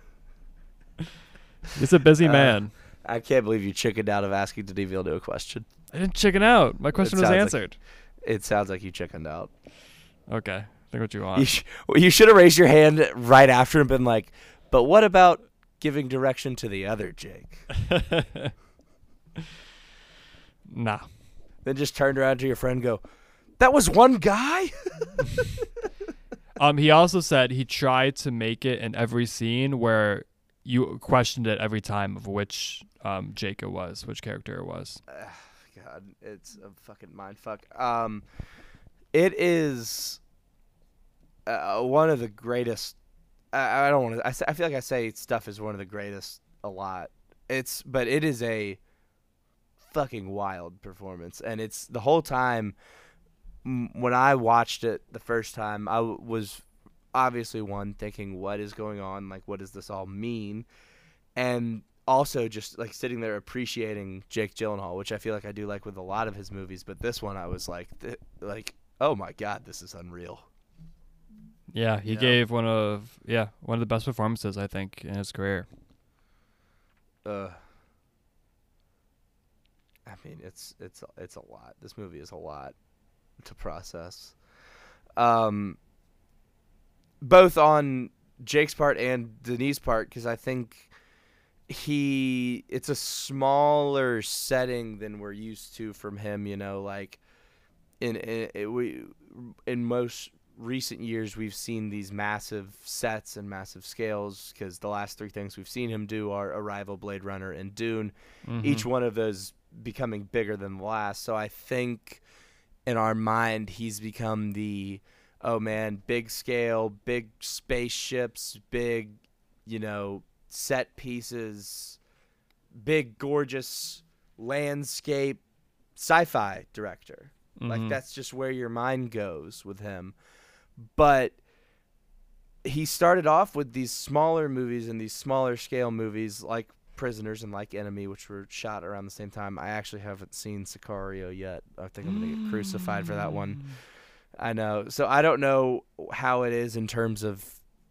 He's a busy Uh, man. I can't believe you chickened out of asking Denis Villeneuve a question. I didn't chicken out. My question was sounds like- answered. It sounds like you chickened out. Okay, think what you You, want. sh- you should have raised your hand right after and been like, "But what about giving direction to the other Jake?" nah. Then just turned around to your friend, and go, "That was one guy." Um, he also said he tried to make it in every scene where you questioned it every time of which um Jake it was, which character it was. God, it's a fucking mind fuck. Um, it is uh, one of the greatest. I, I don't want to. I, I feel like I say stuff is one of the greatest a lot. It's, but it is a fucking wild performance, and it's the whole time. When I watched it the first time, I w- was obviously one thinking, "What is going on? Like, what does this all mean?" And also just like sitting there appreciating Jake Gyllenhaal, which I feel like I do like with a lot of his movies, but this one I was like, th- like, oh my god, this is unreal. Yeah, he Yeah. gave one of yeah one of the best performances I think in his career. Uh, I mean, it's it's it's a lot. This movie is a lot to process. Um, both on Jake's part and Denis' part, because I think he it's a smaller setting than we're used to from him. You know, like in in it, we in most recent years we've seen these massive sets and massive scales because the last three things we've seen him do are Arrival, Blade Runner, and Dune. Each Mhm. one of those becoming bigger than the last. So I think in our mind he's become the oh man, big scale, big spaceships, big, you know, set pieces, big gorgeous landscape sci-fi director. Like Mhm. that's just where your mind goes with him. But he started off with these smaller movies and these smaller scale movies like Prisoners and like Enemy, which were shot around the same time. I actually haven't seen Sicario yet. I think I'm gonna get crucified for that one. I know. So I don't know how it is in terms of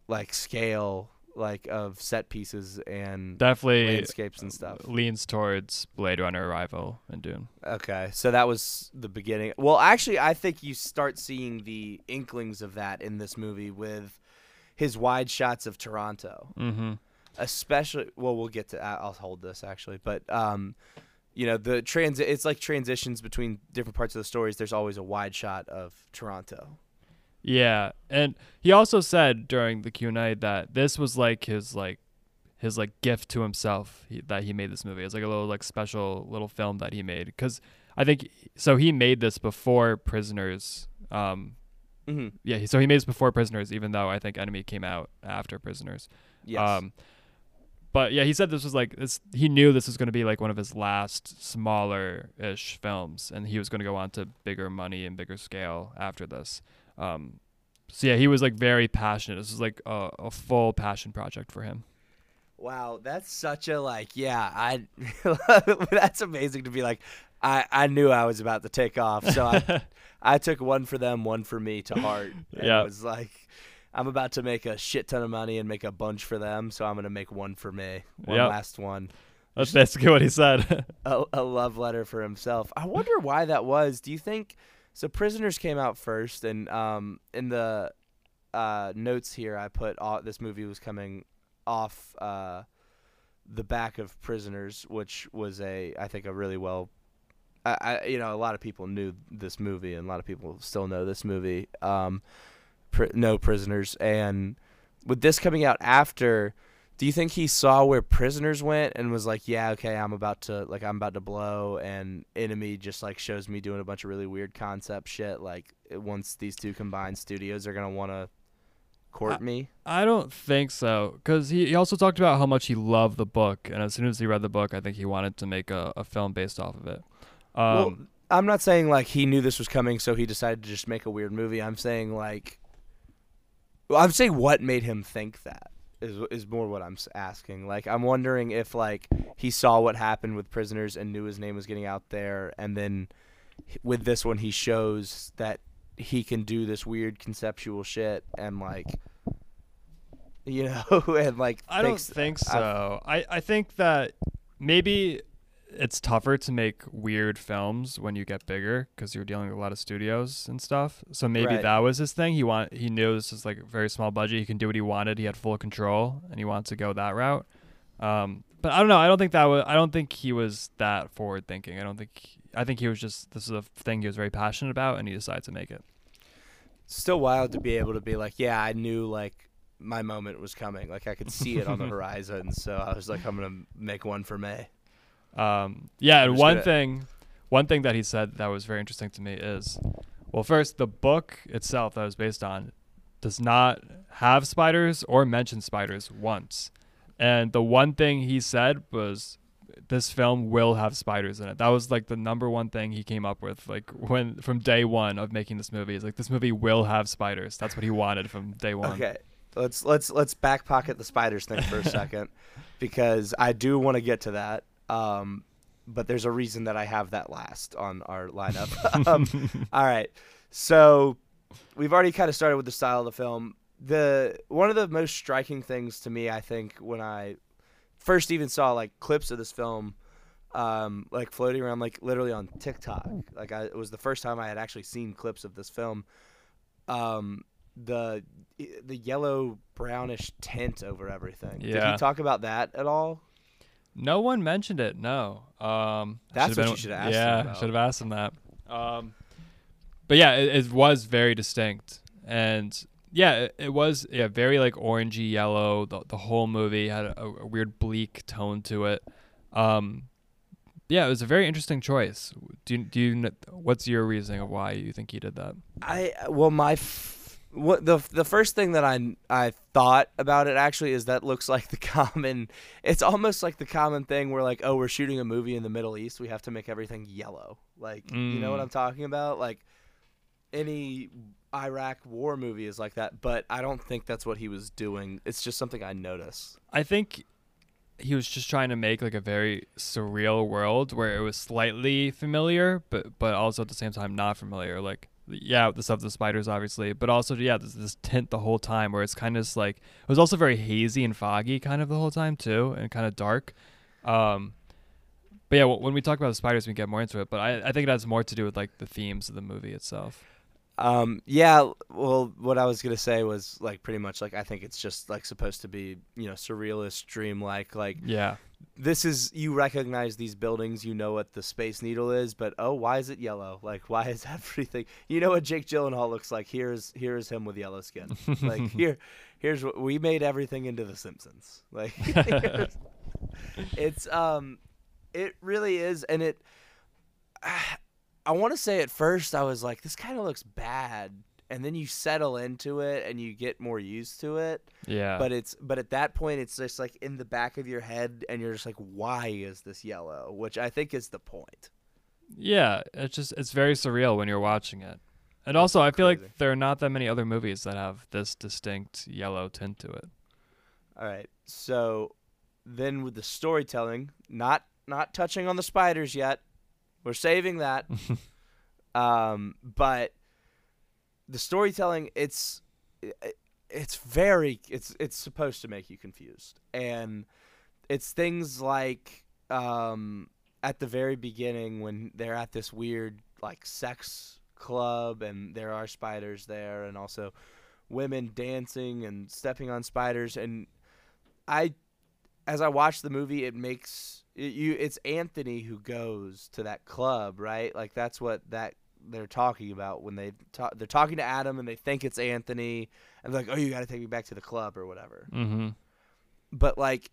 like scale, like of set pieces and Definitely landscapes and stuff. leans towards Blade Runner, Arrival, and Dune. Okay, so that was the beginning. Well, actually, I think you start seeing the inklings of that in this movie with his wide shots of Toronto, Mm-hmm. especially. Well, we'll get to. I'll hold this actually, but um, you know, the transit. It's like transitions between different parts of the stories. There's always a wide shot of Toronto. Yeah, and he also said during the Q and A that this was like his like his like gift to himself he, that he made this movie. It's like a little like special little film that he made because I think so. He made this before Prisoners. Um, Mm-hmm. yeah, so he made this before Prisoners, even though I think Enemy came out after Prisoners. Yes. Um, but yeah, he said this was like this. He knew this was going to be like one of his last smaller-ish films, and he was going to go on to bigger money and bigger scale after this. Um, so yeah, he was like very passionate. This was like a, a full passion project for him. Wow, that's such a like, yeah, I that's amazing to be like I I knew I was about to take off, so I I took one for them, one for me to heart. Yeah. it was like I'm about to make a shit ton of money and make a bunch for them, so I'm going to make one for me. One Yep. last one. That's basically what he said. A, a love letter for himself. I wonder why that was. Do you think so Prisoners came out first and um in the uh notes here I put all, this movie was coming off uh the back of Prisoners, which was a I think a really well I, I you know a lot of people knew this movie and a lot of people still know this movie. Um Pri- no Prisoners and with this coming out after do you think he saw where prisoners went and was like, "Yeah, okay, I'm about to like I'm about to blow," and enemy just like shows me doing a bunch of really weird concept shit. Like once these two combined studios are gonna want to court I- me. I don't think so, because he, he also talked about how much he loved the book, and as soon as he read the book, I think he wanted to make a, a film based off of it. Um, well, I'm not saying like he knew this was coming, so he decided to just make a weird movie. I'm saying like, well, I'm saying what made him think that. is is more what I'm asking. Like I'm wondering if like he saw what happened with prisoners and knew his name was getting out there, and then with this one he shows that he can do this weird conceptual shit and like you know and like I don't uh, think so. I, I think that maybe it's tougher to make weird films when you get bigger because you're dealing with a lot of studios and stuff. So maybe Right. that was his thing. He want he knew this is like a very small budget. He can do what he wanted. He had full control, and he wanted to go that route. Um, but I don't know. I don't think that was. I don't think he was that forward thinking. I don't think. I think he was just. This is a thing he was very passionate about, and he decided to make it. still wild to be able to be like, yeah, I knew like my moment was coming. Like I could see it on the horizon, so I was like, I'm gonna make one for May. Um, yeah, and one thing, one thing that he said that was very interesting to me is, well, first the book itself that was based on does not have spiders or mention spiders once, and the one thing he said was this film will have spiders in it. That was like the number one thing he came up with, like when from day one of making this movie. Is like this movie will have spiders. That's what he wanted from day one. Okay, let's let's let's back pocket the spiders thing for a second, because I do want to get to that. Um, but there's a reason that I have that last on our lineup. um, all right, so we've already kind of started with the style of the film. The one of the most striking things to me, I think, when I first even saw like clips of this film, um, like floating around, like literally on TikTok. Like I, it was the first time I had actually seen clips of this film. Um, the the yellow brownish tint over everything. Did Yeah. he talk about that at all? No one mentioned it. No. Um, That's what been- you should have asked him Yeah, should have asked him that. Um, but yeah, it, it was very distinct, and yeah, it, it was yeah very like orangey yellow. The the whole movie had a, a weird bleak tone to it. Um, yeah, it was a very interesting choice. Do you, do you what's your reasoning of why you think he did that? I well, my f- what the the first thing that I I thought about it actually is that looks like the common. It's almost like the common thing where like, oh, we're shooting a movie in the Middle East, we have to make everything yellow. Like, you know what Mm. I'm talking about? Like any Iraq war movie is like that, but I don't think that's what he was doing. It's just something I noticed. I think he was just trying to make like a very surreal world where it was slightly familiar, but but also at the same time not familiar. Like yeah, the stuff the spiders obviously, but also yeah, this this tint the whole time where it's kind of just like it was also very hazy and foggy kind of the whole time too, and kind of dark. Um, but yeah, when we talk about the spiders, we get more into it. But I I think it has more to do with like the themes of the movie itself. Um, yeah, well, what I was gonna say was like pretty much like I think it's just like supposed to be you know surrealist, dreamlike. Like Yeah, this is you recognize these buildings, you know what the Space Needle is, but oh, why is it yellow? Like why is everything? You know what Jake Gyllenhaal looks like? Here's here's him with yellow skin. Like here, here's what we made everything into The Simpsons. Like it's um, it really is, and it. I want to say at first I was like, this kind of looks bad, and then you settle into it and you get more used to it. yeah. But it's but at that point it's just like in the back of your head, and you're just like, why is this yellow? Which I think is the point. Yeah, it's just it's very surreal when you're watching it. And also, I feel like there are not that many other movies that have this distinct yellow tint to it. All right, so then with the storytelling, not not touching on the spiders yet. We're saving that. um, but the storytelling, it's it, it's very it's it's supposed to make you confused, and it's things like um, at the very beginning when they're at this weird like sex club and there are spiders there, and also women dancing and stepping on spiders, and I as I watch the movie, it makes it, you. It's Anthony who goes to that club, right? Like that's what that they're talking about when they talk. They're talking to Adam and they think it's Anthony, and they're like, "Oh, you got to take me back to the club or whatever." Mm-hmm. But like,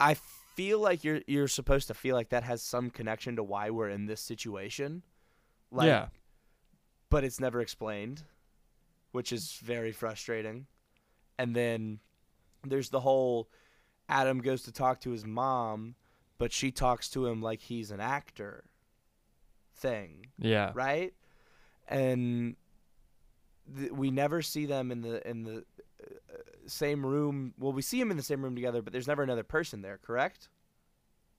I feel like you're you're supposed to feel like that has some connection to why we're in this situation. Like, yeah, but it's never explained, which is very frustrating. And then there's the whole Adam goes to talk to his mom, but she talks to him like he's an actor thing, yeah, right? And th- we never see them in the in the uh, same room. Well, we see them in the same room together, but there's never another person there, correct?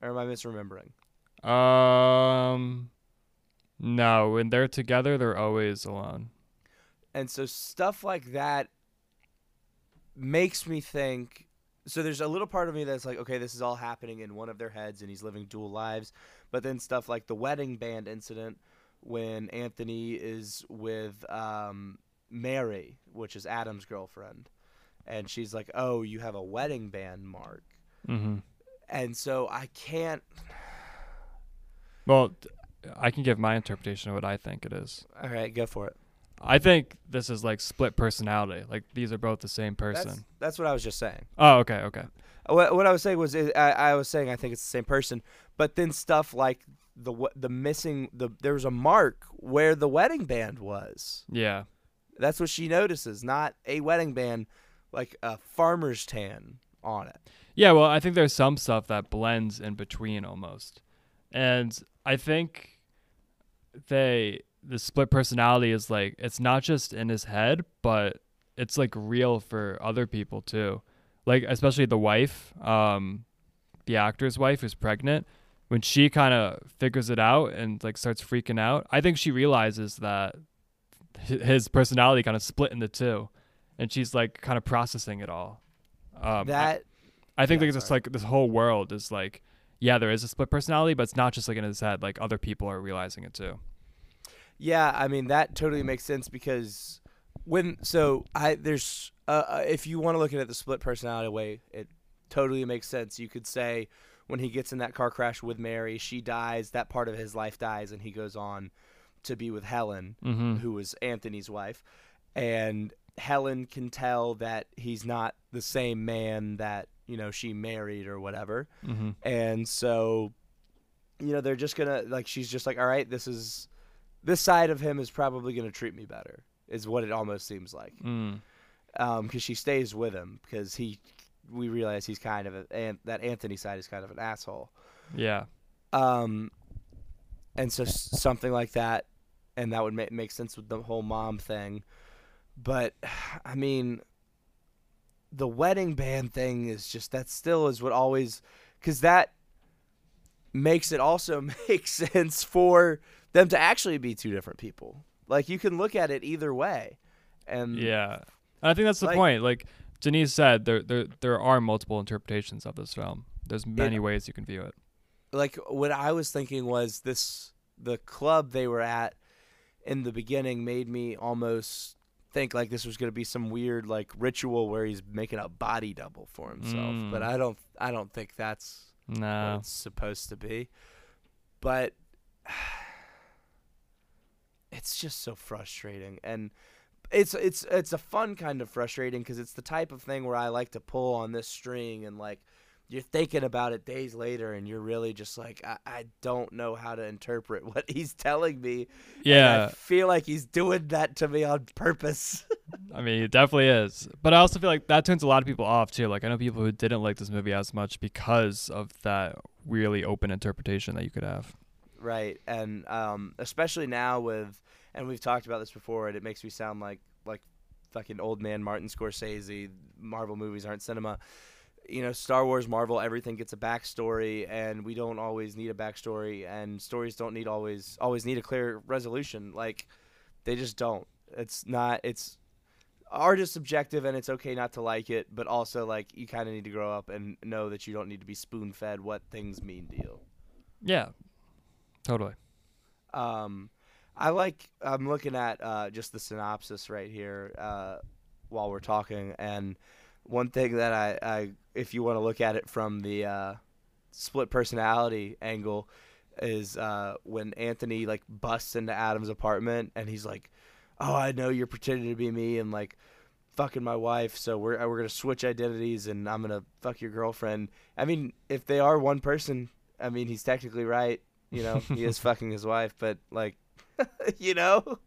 Or am I misremembering? Um, no, when they're together, they're always alone. And so stuff like that makes me think. So there's a little part of me that's like, okay, this is all happening in one of their heads, and he's living dual lives. But then stuff like the wedding band incident, when Anthony is with um, Mary, which is Adam's girlfriend, and she's like, "Oh, you have a wedding band, Mark," Mm-hmm. and so I can't. Well, I can give my interpretation of what I think it is. All right, go for it. I think this is like split personality. Like these are both the same person. That's, that's what I was just saying. oh, okay, okay. What, what I was saying was, I, I was saying I think it's the same person, but then stuff like the the missing the there was a mark where the wedding band was. Yeah. That's what she notices, not a wedding band, like a farmer's tan on it. Yeah, well, I think there's some stuff that blends in between almost. And I think they the split personality is like it's not just in his head, but it's like real for other people too. Like especially the wife, um the actor's wife who's pregnant, when she kind of figures it out and like starts freaking out, I think she realizes that his personality kind of split into two and she's like kind of processing it all. Um, I- that I think Yeah, like this like this whole world is like yeah, there is a split personality, but it's not just like in his head. Like other people are realizing it too. Yeah, I mean that totally makes sense because when so I there's uh, uh, if you want to look at it the split personality way, it totally makes sense. You could say when he gets in that car crash with Mary, she dies, that part of his life dies, and he goes on to be with Helen, Mm-hmm. who was Anthony's wife, and Helen can tell that he's not the same man that you know she married or whatever. Mm-hmm. And so, you know, they're just gonna like she's just like, all right, this is this side of him is probably gonna treat me better, is what it almost seems like. Mm. Um, because she stays with him because he, we realize he's kind of a, and that Anthony side is kind of an asshole. Yeah. Um, and so something like that, and that would make make sense with the whole mom thing. But I mean, the wedding band thing is just that still is what always, because that makes it also make sense for them to actually be two different people. Like you can look at it either way, and Yeah. I think that's the Like- point. Like Denise said, there there there are multiple interpretations of this film. There's many ways you can view it. like what I was thinking was this the club they were at in the beginning made me almost think like this was going to be some weird like ritual where he's making a body double for himself Mm. but I don't I don't think that's what No. it's supposed to be but it's just so frustrating and it's it's it's a fun kind of frustrating because it's the type of thing where I like to pull on this string and like you're thinking about it days later and you're really just like I, I don't know how to interpret what he's telling me. and I feel like he's doing that to me on purpose. I mean, it definitely is. But I also feel like that turns a lot of people off too. Like I know people who didn't like this movie as much because of that really open interpretation that you could have. Right. And um especially now with and we've talked about this before and it makes me sound like like fucking old man Martin Scorsese. Marvel movies aren't cinema. You know, Star Wars, Marvel, everything gets a backstory, and we don't always need a backstory, and stories don't need always always need a clear resolution. Like, they just don't. It's not. It's art is subjective, and it's okay not to like it, but also like you kind of need to grow up and know that you don't need to be spoon fed what things mean to you. Yeah. Totally. Um, I like. I'm looking at uh, just the synopsis right here uh, while we're talking, and one thing that I, I if you want to look at it from the uh, split personality angle, is uh, when Anthony like busts into Adam's apartment, and he's like, "Oh, I know you're pretending to be me, and like." Fucking my wife, so we're we're gonna switch identities, and I'm gonna fuck your girlfriend. I mean, if they are one person, I mean, he's technically right. You know, he is fucking his wife, but like, you know,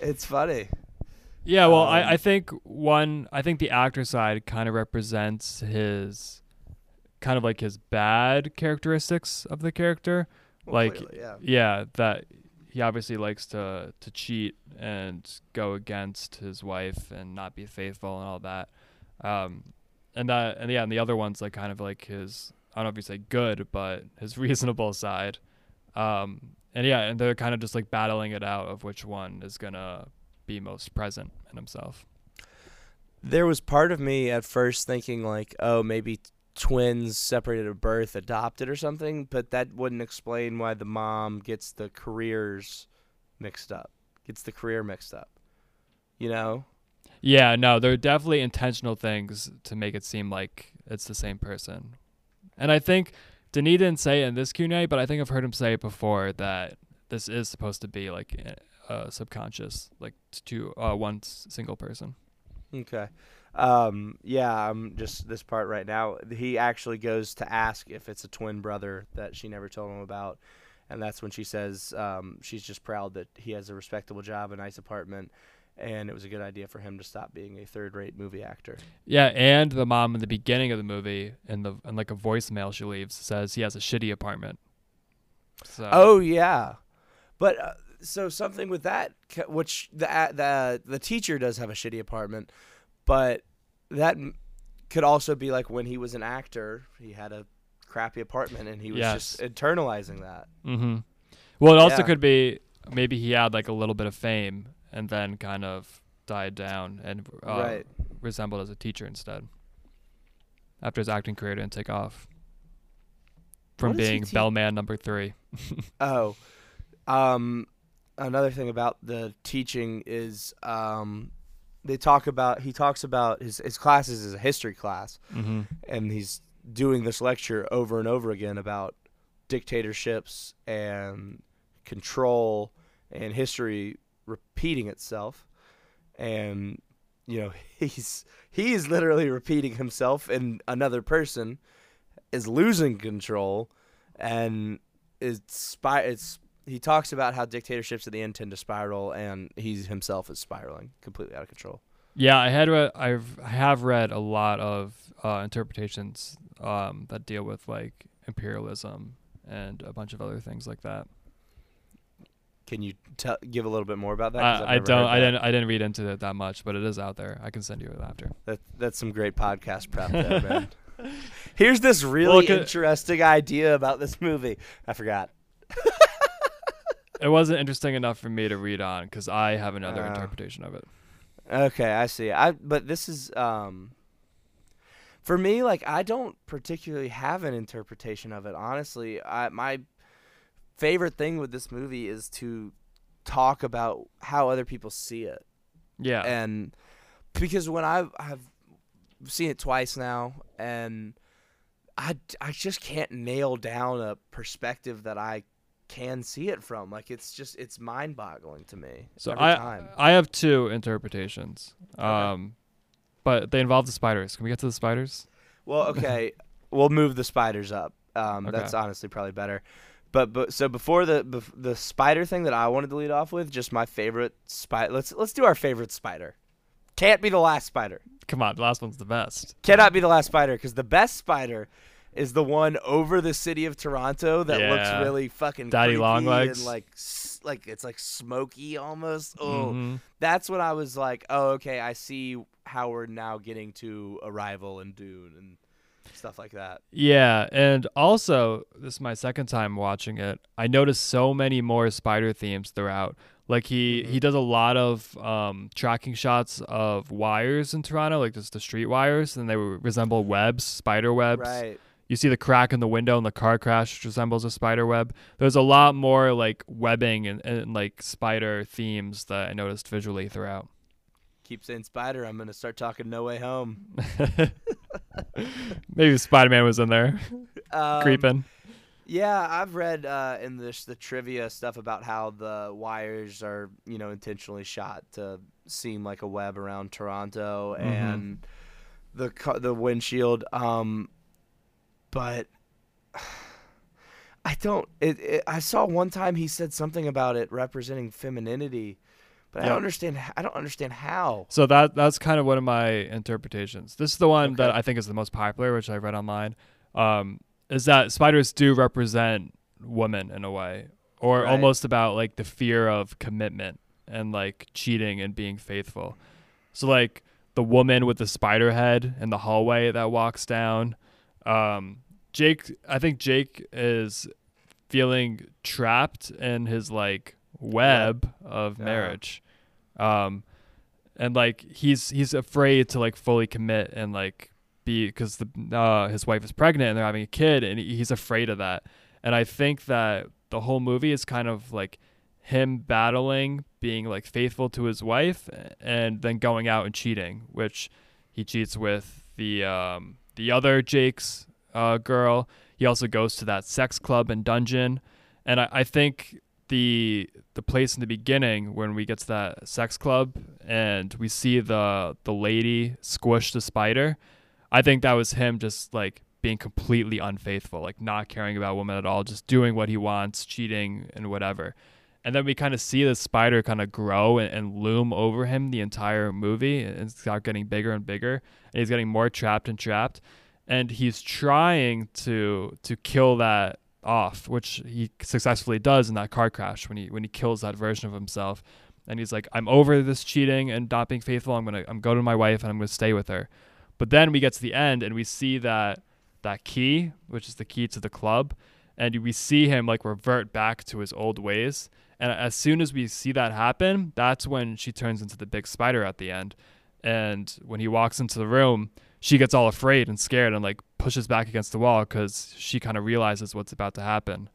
it's funny. Yeah, well, Um, I, I think one, I think the actor side kind of represents his, kind of like his bad characteristics of the character. Well, Like, clearly, yeah, Yeah, that he obviously likes to to cheat and go against his wife and not be faithful and all that. Um, and that and yeah, and the other one's like kind of like his I don't know if you say good, but his reasonable side. Um, and yeah, and they're kind of just like battling it out of which one is gonna be most present in himself. There was part of me at first thinking like, oh, maybe twins separated at birth, adopted or something, but that wouldn't explain why the mom gets the careers mixed up. Gets the career mixed up. You know? Yeah, no, there are definitely intentional things to make it seem like it's the same person. And I think Denis didn't say it in this Q&A, but I think I've heard him say it before that this is supposed to be like uh, subconscious, like to uh, one single person. Okay. Um, yeah, I'm just this part right now. He actually goes to ask if it's a twin brother that she never told him about. And that's when she says um, she's just proud that he has a respectable job, a nice apartment, and it was a good idea for him to stop being a third-rate movie actor. Yeah, and the mom in the beginning of the movie, in the in like a voicemail she leaves, says he has a shitty apartment. So. Oh yeah, but uh, so something with that, which the the the teacher does have a shitty apartment, but that could also be like when he was an actor, he had a crappy apartment and he was yes. just internalizing that. Mm-hmm. Well, it also yeah. could be maybe he had like a little bit of fame and then kind of died down and uh, right. resembled as a teacher instead. After his acting career didn't take off from being te- bellman number three. oh, um, another thing about the teaching is um, they talk about he talks about his his classes is a history class, mm-hmm. and he's doing this lecture over and over again about dictatorships and control and history repeating itself and you know he's he's literally repeating himself and another person is losing control and it's it's he talks about how dictatorships at the end tend to spiral, and he himself is spiraling completely out of control. Yeah, I had read, I've I have read a lot of uh, interpretations um, that deal with like imperialism and a bunch of other things like that. Can you tell give a little bit more about that? Uh, I don't. I didn't. I didn't read into it that much, but it is out there. I can send you it after. That that's some great podcast prep, there, man. Here's this really well, interesting idea about this movie. I forgot it wasn't interesting enough for me to read on because I have another uh, interpretation of it. Okay, I see. I but this is um for me like I don't particularly have an interpretation of it. Honestly, I my favorite thing with this movie is to talk about how other people see it. Yeah. And because when I've I've seen it twice now and I, I just can't nail down a perspective that I can see it from. Like it's just it's mind boggling to me. So I time. I have two interpretations. Okay. Um but they involve the spiders. Can we get to the spiders? Well, okay. we'll move the spiders up. Um okay. that's honestly probably better. But but so before the bef- the spider thing that I wanted to lead off with, just my favorite spider. Let's let's do our favorite spider. Can't be the last spider. Come on, the last one's the best. Cannot be the last spider because the best spider is the one over the city of Toronto that yeah. looks really fucking daddy long legs and like like it's like smoky almost. Oh, mm-hmm. that's when I was like, oh okay, I see how we're now getting to Arrival and Dune and stuff like that. Yeah, and also this is my second time watching it. I noticed so many more spider themes throughout. Like he mm-hmm. he does a lot of um, tracking shots of wires in Toronto, like just the street wires, and they resemble webs, spider webs. Right you see the crack in the window and the car crash which resembles a spider web. There's a lot more like webbing and, and like spider themes that I noticed visually throughout. Keep saying spider, I'm gonna start talking No Way Home. Maybe Spider Man was in there, um, creeping. Yeah, I've read uh, in this the trivia stuff about how the wires are, you know, intentionally shot to seem like a web around Toronto mm-hmm. and the the windshield. Um, but I don't. It, it, I saw one time he said something about it representing femininity, but I don't understand. I don't understand how. So that that's kind of one of my interpretations. This is the one okay. that I think is the most popular, which I read online. Um, is that spiders do represent women in a way, or right. almost about like the fear of commitment and like cheating and being faithful. So like the woman with the spider head in the hallway that walks down. Um, Jake, I think Jake is feeling trapped in his like web of Yeah. marriage. Um, and like he's he's afraid to like fully commit and like be because the uh, his wife is pregnant and they're having a kid and he's afraid of that. And I think that the whole movie is kind of like him battling being like faithful to his wife and then going out and cheating, which he cheats with the um, the other Jake's uh, girl. He also goes to that sex club and dungeon, and I, I think the the place in the beginning when we get to that sex club and we see the the lady squish the spider, I think that was him just like being completely unfaithful, like not caring about women at all, just doing what he wants, cheating and whatever. And then we kind of see the spider kind of grow and, and loom over him the entire movie and start getting bigger and bigger. And he's getting more trapped and trapped. And he's trying to to kill that off, which he successfully does in that car crash when he when he kills that version of himself. And he's like, I'm over this cheating and not being faithful. I'm gonna I'm going to my wife and I'm gonna stay with her. But then we get to the end and we see that that key, which is the key to the club, and we see him like revert back to his old ways. And as soon as we see that happen, that's when she turns into the big spider at the end. And when he walks into the room, she gets all afraid and scared and like pushes back against the wall because she kind of realizes what's about to happen.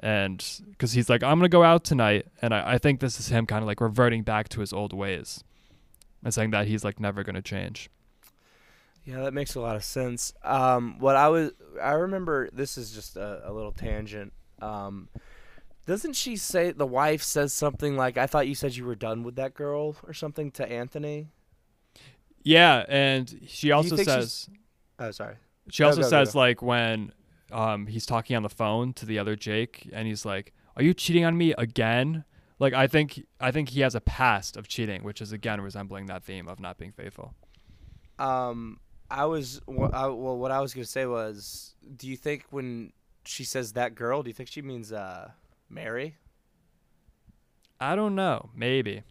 And because he's like, I'm going to go out tonight. And I, I think this is him kind of like reverting back to his old ways and saying that he's like never going to change. Yeah, that makes a lot of sense. Um, what I was, I remember. This is just a, a little tangent. Um, doesn't she say the wife says something like, "I thought you said you were done with that girl" or something to Anthony? Yeah. And she also think she's- says, Oh, sorry. She Go, also go, go, says go. like when um he's talking on the phone to the other Jake and he's like, "Are you cheating on me again?" Like I think I think he has a past of cheating, which is again resembling that theme of not being faithful. Um, I was wha- I, well. What I was gonna say was, do you think when she says that girl, do you think she means uh Mary? I don't know, maybe.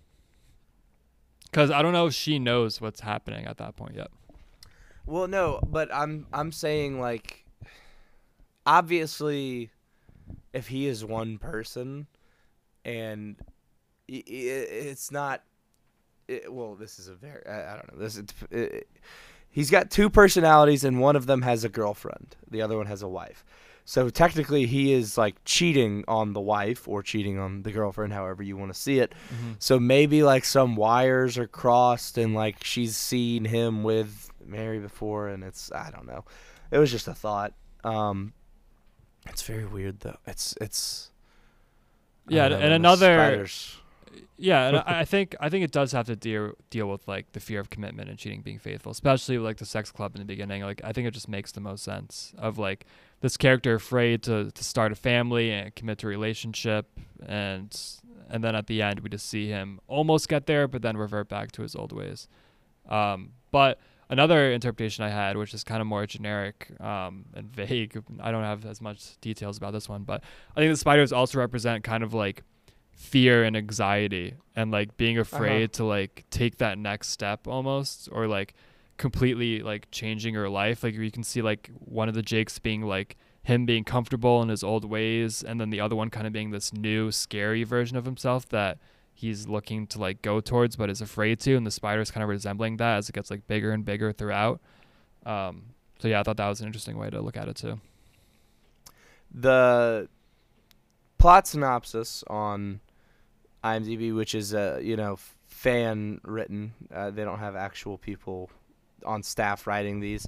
Cuz I don't know if she knows what's happening at that point yet. Well, no, but I'm I'm saying like, obviously, if he is one person, and it's not, it, well, this is a very I, I don't know this. Is, it, he's got two personalities, and one of them has a girlfriend, the other one has a wife. So technically, he is like cheating on the wife or cheating on the girlfriend, however you want to see it. So maybe like some wires are crossed and like she's seen him with Mary before and it's I don't know. It was just a thought. Um it's very weird though. It's it's Yeah, know, and another Yeah, and I I think I think it does have to deal deal with like the fear of commitment and cheating being faithful, especially like the sex club in the beginning. Like I think it just makes the most sense of like this character afraid to, to start a family and commit to a relationship and and then at the end we just see him almost get there but then revert back to his old ways. Um, but another interpretation I had, which is kind of more generic um, and vague, I don't have as much details about this one, but I think the spiders also represent kind of like fear and anxiety and like being afraid to like take that next step almost or like completely like changing her life like you can see like one of the jakes being like him being comfortable in his old ways and then the other one kind of being this new scary version of himself that he's looking to like go towards but is afraid to and the spider's kind of resembling that as it gets like bigger and bigger throughout um so yeah i thought that was an interesting way to look at it too the plot synopsis on IMDb, which is uh, you know fan written. Uh, they don't have actual people on staff writing these,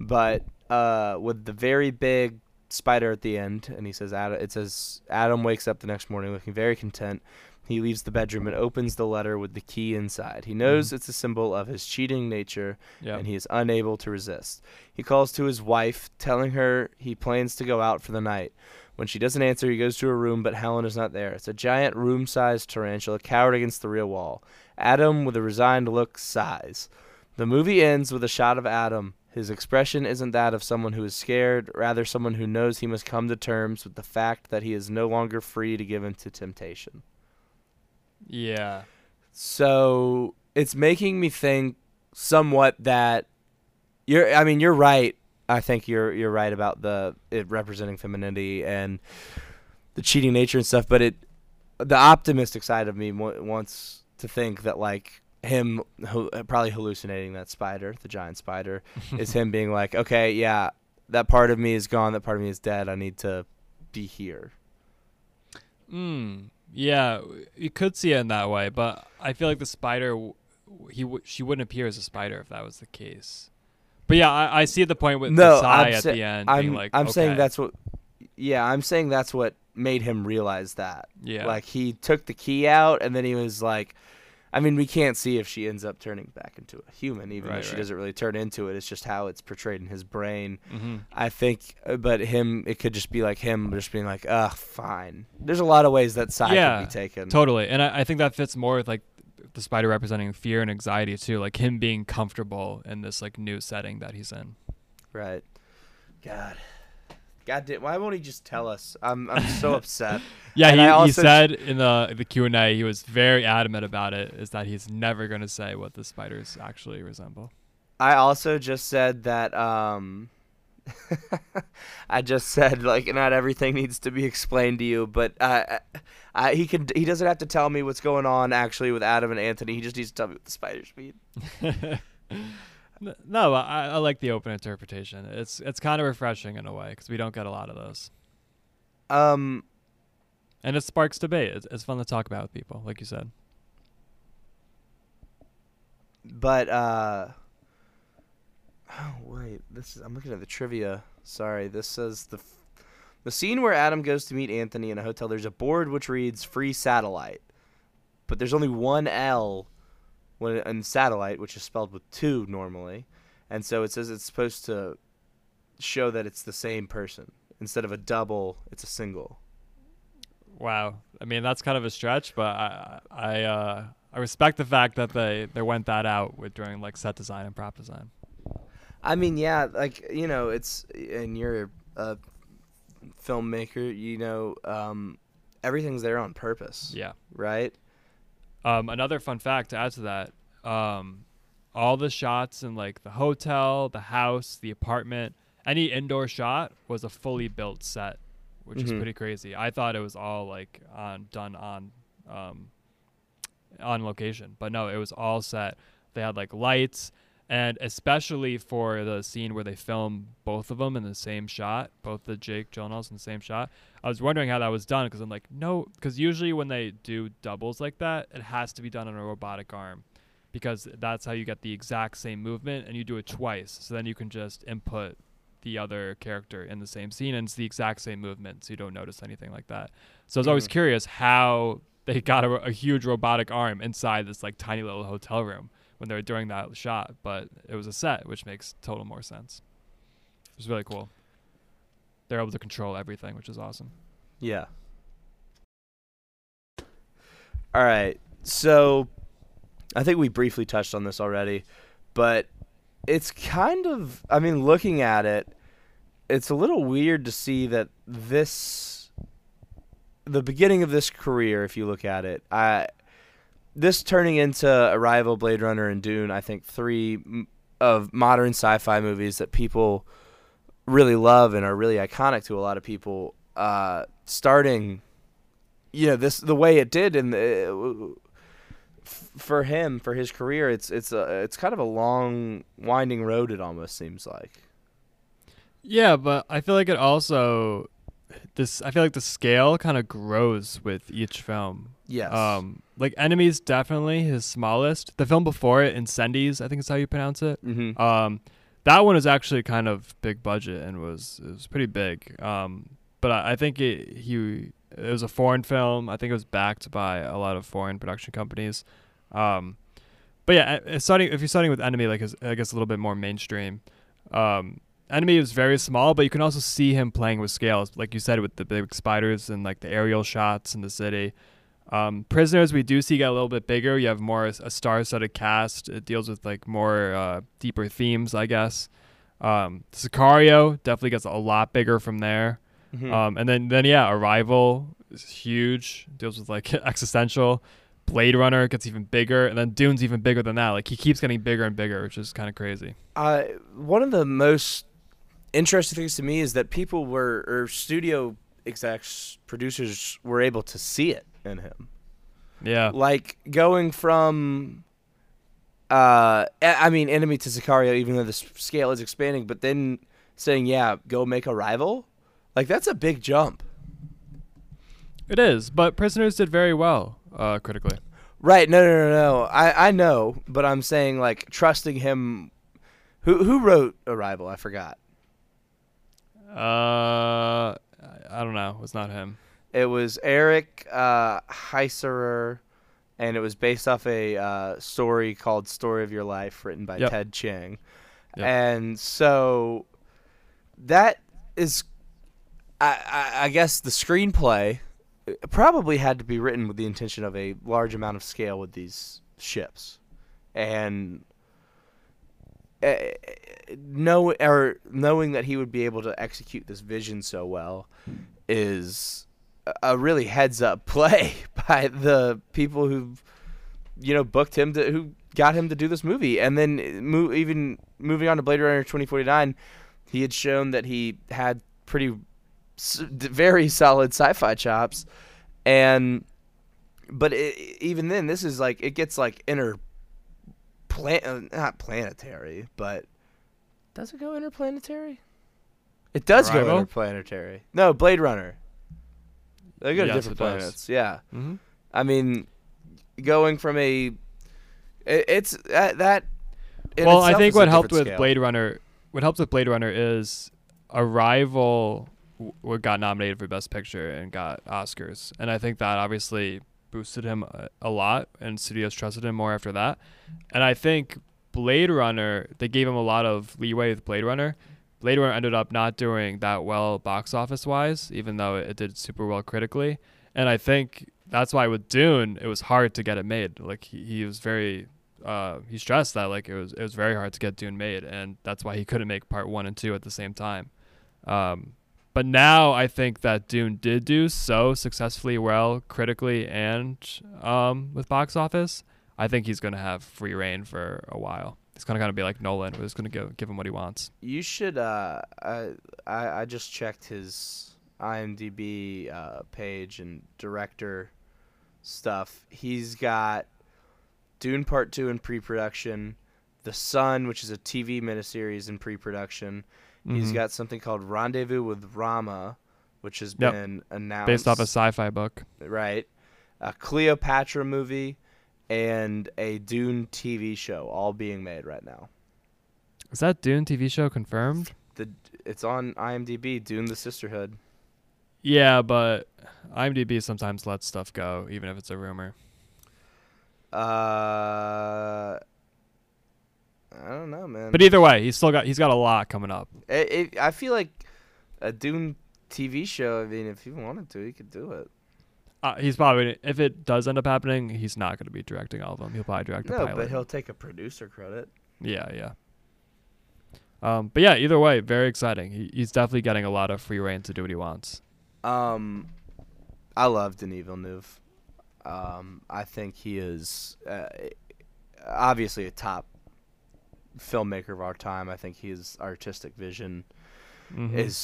but uh, with the very big spider at the end, and he says Adam. It says Adam wakes up the next morning looking very content. He leaves the bedroom and opens the letter with the key inside. He knows Mhm. it's a symbol of his cheating nature yeah and he is unable to resist. He calls to his wife, telling her he plans to go out for the night. When she doesn't answer, he goes to her room, but Helen is not there. It's a giant room sized tarantula cowered against the rear wall. Adam, with a resigned look, sighs. The movie ends with a shot of Adam. His expression isn't that of someone who is scared, rather, someone who knows he must come to terms with the fact that he is no longer free to give in to temptation. yeah So it's making me think somewhat that you're. I mean, you're right. I think you're you're right about the it representing femininity and the cheating nature and stuff. But it, the optimistic side of me w- wants to think that like him probably hallucinating that spider, the giant spider, is him being like, okay, yeah, that part of me is gone. That part of me is dead. I need to be here. Mm, yeah, you could see it in that way, but I feel like the spider, he w- she wouldn't appear as a spider if that was the case. But yeah, I, I see the point with No, the I'm at sa- the end I'm being like, I'm saying that's what. Yeah, I'm saying that's what made him realize that. yeah, Like he took the key out, and then he was like, I mean, we can't see if she ends up turning back into a human, even though Right, she right. doesn't really turn into it. It's just how it's portrayed in his brain. hmm I think, uh, but him, it could just be like him just being like, ugh, fine. There's a lot of ways that side Yeah, could be taken. totally, and I, I think that fits more with like the spider representing fear and anxiety too, like him being comfortable in this like new setting that he's in. Right. God. God damn, why won't he just tell us? I'm I'm so upset. Yeah, And he, I he said in the the Q and A he was very adamant about it. Is that he's never going to say what the spiders actually resemble. I also just said that um I just said like not everything needs to be explained to you, but uh, I, he can he doesn't have to tell me what's going on actually with Adam and Anthony. He just needs to tell me what the spiders mean. No, I, I like the open interpretation. It's it's kind of refreshing in a way because we don't get a lot of those, Um and it sparks debate. It's, it's fun to talk about with people, like you said. but uh Oh wait, this is I'm looking at the trivia. Sorry, this says the f- the scene where Adam goes to meet Anthony in a hotel. There's a board which reads "free satellite," but there's only one L when in satellite, which is spelled with two normally, and so it says it's supposed to show that it's the same person instead of a double. It's a single. Wow, I mean that's kind of a stretch, but I I uh, I respect the fact that they they went that out with during like set design and prop design. I mean, yeah, like you know, it's and you're a filmmaker. You know, um, everything's there on purpose, Yeah. right? Um, another fun fact to add to that, um, all the shots in like the hotel, the house, the apartment, any indoor shot was a fully built set, which is Mhm. pretty crazy. I thought it was all like on done on um, on location, but no, it was all set. They had like lights, and especially for the scene where they film both of them in the same shot, both the Jake Gyllenhaals in the same shot. I was wondering how that was done because I'm like, no, because usually when they do doubles like that, it has to be done on a robotic arm because that's how you get the exact same movement and you do it twice. So then you can just input the other character in the same scene and it's the exact same movement so you don't notice anything like that. So I was always Mhm. curious how they got a, a huge robotic arm inside this like tiny little hotel room when they were doing that shot, but it was a set, which makes total more sense. It was really cool. They're able to control everything, which is awesome. Yeah. All right. So I think we briefly touched on this already, but it's kind of I mean looking at it, it's a little weird to see that this the beginning of this career if you look at it. I this turning into Arrival, Blade Runner and Dune, I think three of modern sci-fi movies that people really love and are really iconic to a lot of people uh starting you know this the way it did and f- for him for his career it's it's a it's kind of a long winding road it almost seems like Yeah, but I feel like it also this I feel like the scale kind of grows with each film. Yes Um like Enemy's definitely his smallest. The film before it, Incendies, I think is how you pronounce it. mm-hmm. Um that one was actually kind of big budget and was it was pretty big. Um but I, I think it he it was a foreign film. I think it was backed by a lot of foreign production companies. Um but yeah, starting if you're starting with Enemy like is, I guess a little bit more mainstream. Um Enemy is very small, but you can also see him playing with scales, like you said, with the big spiders and like the aerial shots in the city. Um, Prisoners, we do see get a little bit bigger. You have more a star-studded cast. It deals with like more uh, deeper themes, I guess. Um, Sicario definitely gets a lot bigger from there. Mhm. Um, and then then yeah, Arrival is huge. Deals with like existential. Blade Runner gets even bigger, and then Dune's even bigger than that. Like he keeps getting bigger and bigger, which is kind of crazy. Uh, one of the most interesting things to me is that people were or studio execs, producers were able to see it in him. Yeah. Like going from, uh, I mean, enemy to Sicario, even though the scale is expanding, but then saying, "Yeah, go make Arrival," like that's a big jump. It is, but Prisoners did very well uh, critically. Right? No, no, no, no. I I know, but I'm saying like trusting him. Who who wrote Arrival? I forgot. Uh, I don't know. It was not him. It was Eric uh, Heisserer, and it was based off a uh, story called "Story of Your Life," written by Yep. Ted Chiang. Yep. And so that is, I, I, I guess, the screenplay uh, probably had to be written with the intention of a large amount of scale with these ships, and. Uh, know or knowing that he would be able to execute this vision so well is a- a really heads up play by the people who you know booked him to who got him to do this movie. And then mo- even moving on to Blade Runner 2049 he had shown that he had pretty s- d- very solid sci-fi chops. And but it, even then this is like it gets like inter plan uh, not planetary but does it go interplanetary? It does go interplanetary. No blade runner they go to Yes, different planets yeah Mm-hmm. i mean going from a it, it's that, that Well, I think what helped with scale. Blade Runner, what helped with Blade Runner is Arrival w- got nominated for Best Picture and got Oscars, and I think that obviously boosted him a, a lot, and studios trusted him more after that. And I think Blade Runner, they gave him a lot of leeway with Blade Runner. Blade Runner ended up not doing that well box office wise, even though it did super well critically. And I think that's why with Dune, it was hard to get it made. Like he, he was very uh, he stressed that like it was it was very hard to get Dune made, and that's why he couldn't make part one and two at the same time. Um, but now I think that Dune did do so successfully well critically and um, with box office. I think he's gonna have free reign for a while. He's gonna kind of be like Nolan, who's gonna give give him what he wants. You should. Uh, I, I I just checked his IMDb uh, page and director stuff. He's got Dune Part Two in pre-production, The Sun, which is a TV miniseries in pre-production. He's Mhm. got something called Rendezvous with Rama, which has Yep. been announced based off a sci-fi book. right, a Cleopatra movie, and a Dune TV show, all being made right now. Is that Dune TV show confirmed? The it's on IMDb. Dune: The Sisterhood. Yeah, but IMDb sometimes lets stuff go, even if it's a rumor. Uh, I don't know, man. But either way, he's still got he's got a lot coming up. it, it, I feel like a Dune TV show. I mean, if he wanted to, he could do it. Uh, he's probably if it does end up happening, he's not going to be directing all of them. He'll probably direct a No, but he'll take a producer credit. Yeah, yeah. Um, but yeah, either way, very exciting. He, he's definitely getting a lot of free reign to do what he wants. Um, I love Denis Villeneuve. Um, I think he is uh, obviously a top filmmaker of our time. I think his artistic vision Mhm. is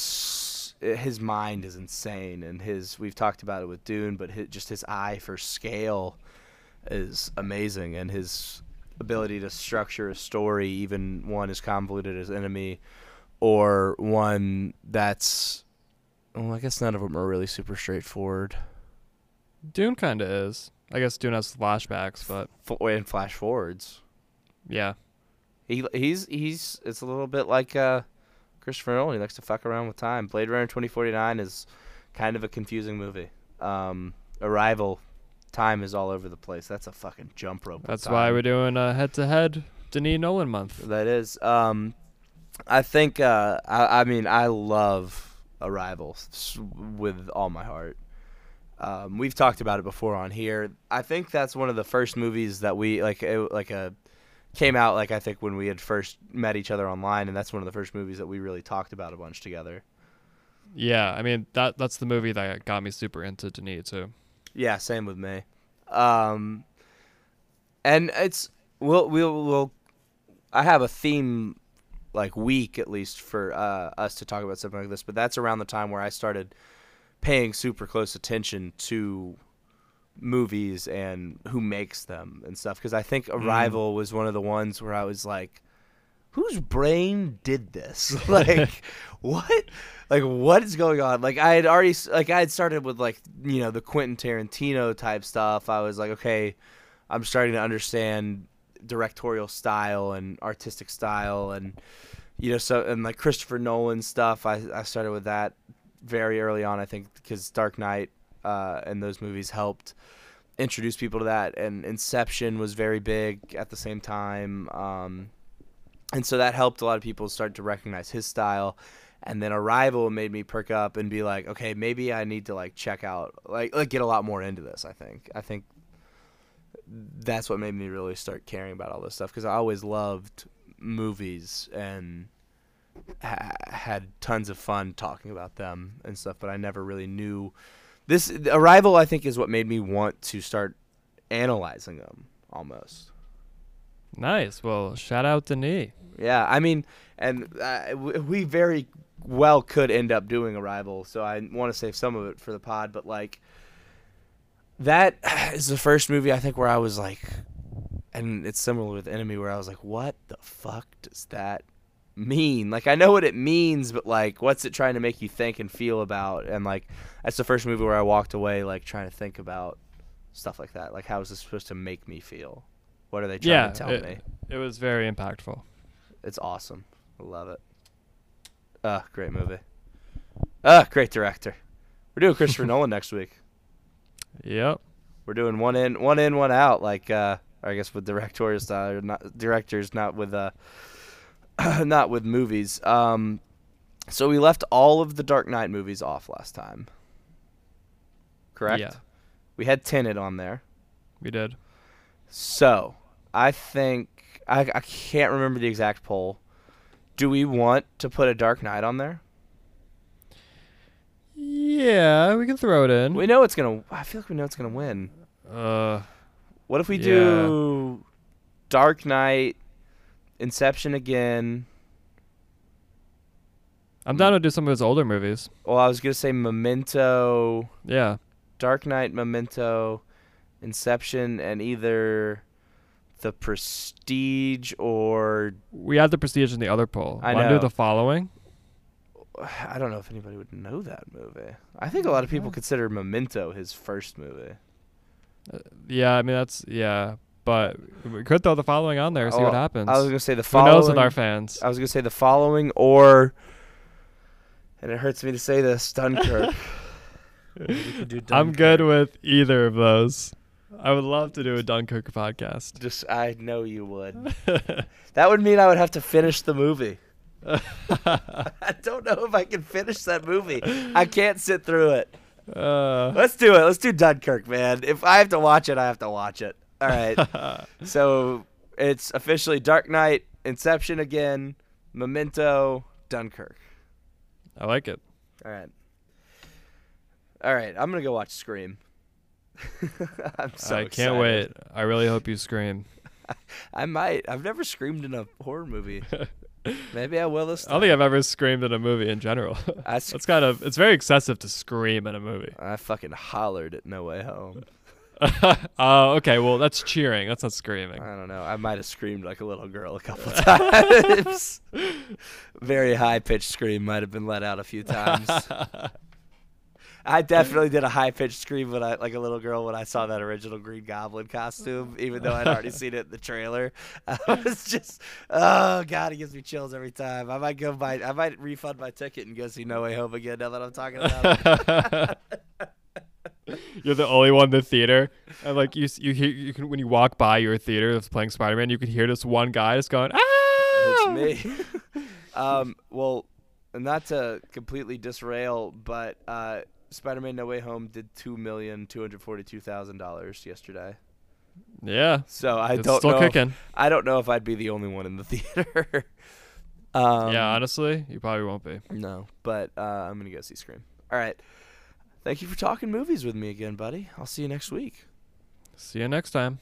his mind is insane, and his we've talked about it with Dune, but his, just his eye for scale is amazing, and his ability to structure a story, even one as convoluted as Enemy, or one that's well, I guess none of them are really super straightforward. Dune kind of is. I guess Dune has flashbacks, but F- and flash forwards. yeah, He he's he's it's a little bit like uh, Christopher Nolan. He likes to fuck around with time. Blade Runner 2049 is kind of a confusing movie. Um, Arrival, time is all over the place. That's a fucking jump rope. that's why we're doing a head-to-head Denis Nolan month. That is. Um, I think. Uh, I, I mean, I love Arrival with all my heart. Um, we've talked about it before on here. I think that's one of the first movies that we like. It, like a came out like I think when we had first met each other online, and that's one of the first movies that we really talked about a bunch together. Yeah, I mean that that's the movie that got me super into Denis too. Yeah, same with me. Um, and it's we'll we'll we'll. I have a theme, like week at least for uh, us to talk about something like this, but that's around the time where I started paying super close attention to movies and who makes them and stuff because I think mm. Arrival was one of the ones where I was like whose brain did this? Like what? Like what is going on? Like I had already like I had started with like you know the Quentin Tarantino type stuff. I was like okay I'm starting to understand directorial style and artistic style and you know so and like Christopher Nolan stuff. I I started with that very early on I think because Dark Knight uh, and those movies helped introduce people to that. And Inception was very big at the same time, um, and so that helped a lot of people start to recognize his style. And then Arrival made me perk up and be like, okay, maybe I need to like check out, like, like get a lot more into this. I think, I think that's what made me really start caring about all this stuff because I always loved movies and ha- had tons of fun talking about them and stuff, but I never really knew this Arrival. I think is what made me want to start analyzing them almost. Nice. Well, shout out to Nee. Yeah, I mean, and uh, we very well could end up doing Arrival, so I want to save some of it for the pod. But like, that is the first movie I think where I was like, and it's similar with Enemy, where I was like, what the fuck does that mean? Like, I know what it means, but like, what's it trying to make you think and feel about? And like, that's the first movie where I walked away like trying to think about stuff like that. Like, how is this supposed to make me feel? What are they trying Yeah, to tell it- me? It was very impactful. It's awesome. I love it. Ah, great movie. Ah, great director. We're doing Christopher Nolan next week. Yep. We're doing one in, one in, one out. Like, uh, I guess with directorial style, or not directors, not with uh, not with movies. Um, so we left all of the Dark Knight movies off last time. Correct. Yeah. We had Tenet on there. We did. So I think I I can't remember the exact poll. Do we want to put a Dark Knight on there? Yeah, we can throw it in. We know it's gonna. I feel like we know it's gonna win. uh, What if we Yeah. do Dark Knight, Inception again? I'm down to do some of his older movies. Well, I was gonna say Memento, Yeah. Dark Knight, Memento, Inception, and either The Prestige or We had the prestige in the other poll. I Wanna know. do the following? I don't know if anybody would know that movie. I think a lot of people Yeah. consider Memento his first movie. Uh, yeah, I mean that's yeah, but we could throw the following on there, and see Oh, what happens. I was gonna say the following. Who following. knows with our fans? I was gonna say the following, or, and it hurts me to say this, Dunkirk. We could do I'm good with either of those. I would love to do a Dunkirk podcast. Just, I know you would. That would mean I would have to finish the movie. I don't know if I can finish that movie. I can't sit through it. uh, Let's do it. Let's do Dunkirk, man. If I have to watch it, I have to watch it. All right. so it's officially Dark Knight, Inception again, Memento, Dunkirk. I like it. All right. All right. I'm gonna go watch Scream. I'm so I excited. can't wait. I really hope you scream. I might. I've never screamed in a horror movie. Maybe I will this I don't think I've ever screamed in a movie in general. I, sc- That's kind of it's very excessive to scream in a movie. I fucking hollered at No Way Home. Oh, okay. Well, that's cheering. That's not screaming. I don't know. I might have screamed like a little girl a couple times. Very high pitched scream might have been let out a few times. I definitely did a high pitched scream when I like a little girl when I saw that original Green Goblin costume, even though I'd already seen it in the trailer. I was just oh god, it gives me chills every time. I might go buy I might refund my ticket and go see No Way Home again now that I'm talking about it. You're the only one in the theater, and like you, you hear, you can when you walk by your theater that's playing Spider-Man, you can hear this one guy just going, "Ah!" It's me. um, well, not to completely disrail, but uh, Spider-Man: No Way Home did two million two hundred forty-two thousand dollars yesterday. Yeah, So I it's don't still know. kicking. I don't know if I'd be the only one in the theater. um, yeah, honestly, you probably won't be. No, but uh, I'm gonna go see Scream. All right. Thank you for talking movies with me again, buddy. I'll see you next week. See you next time.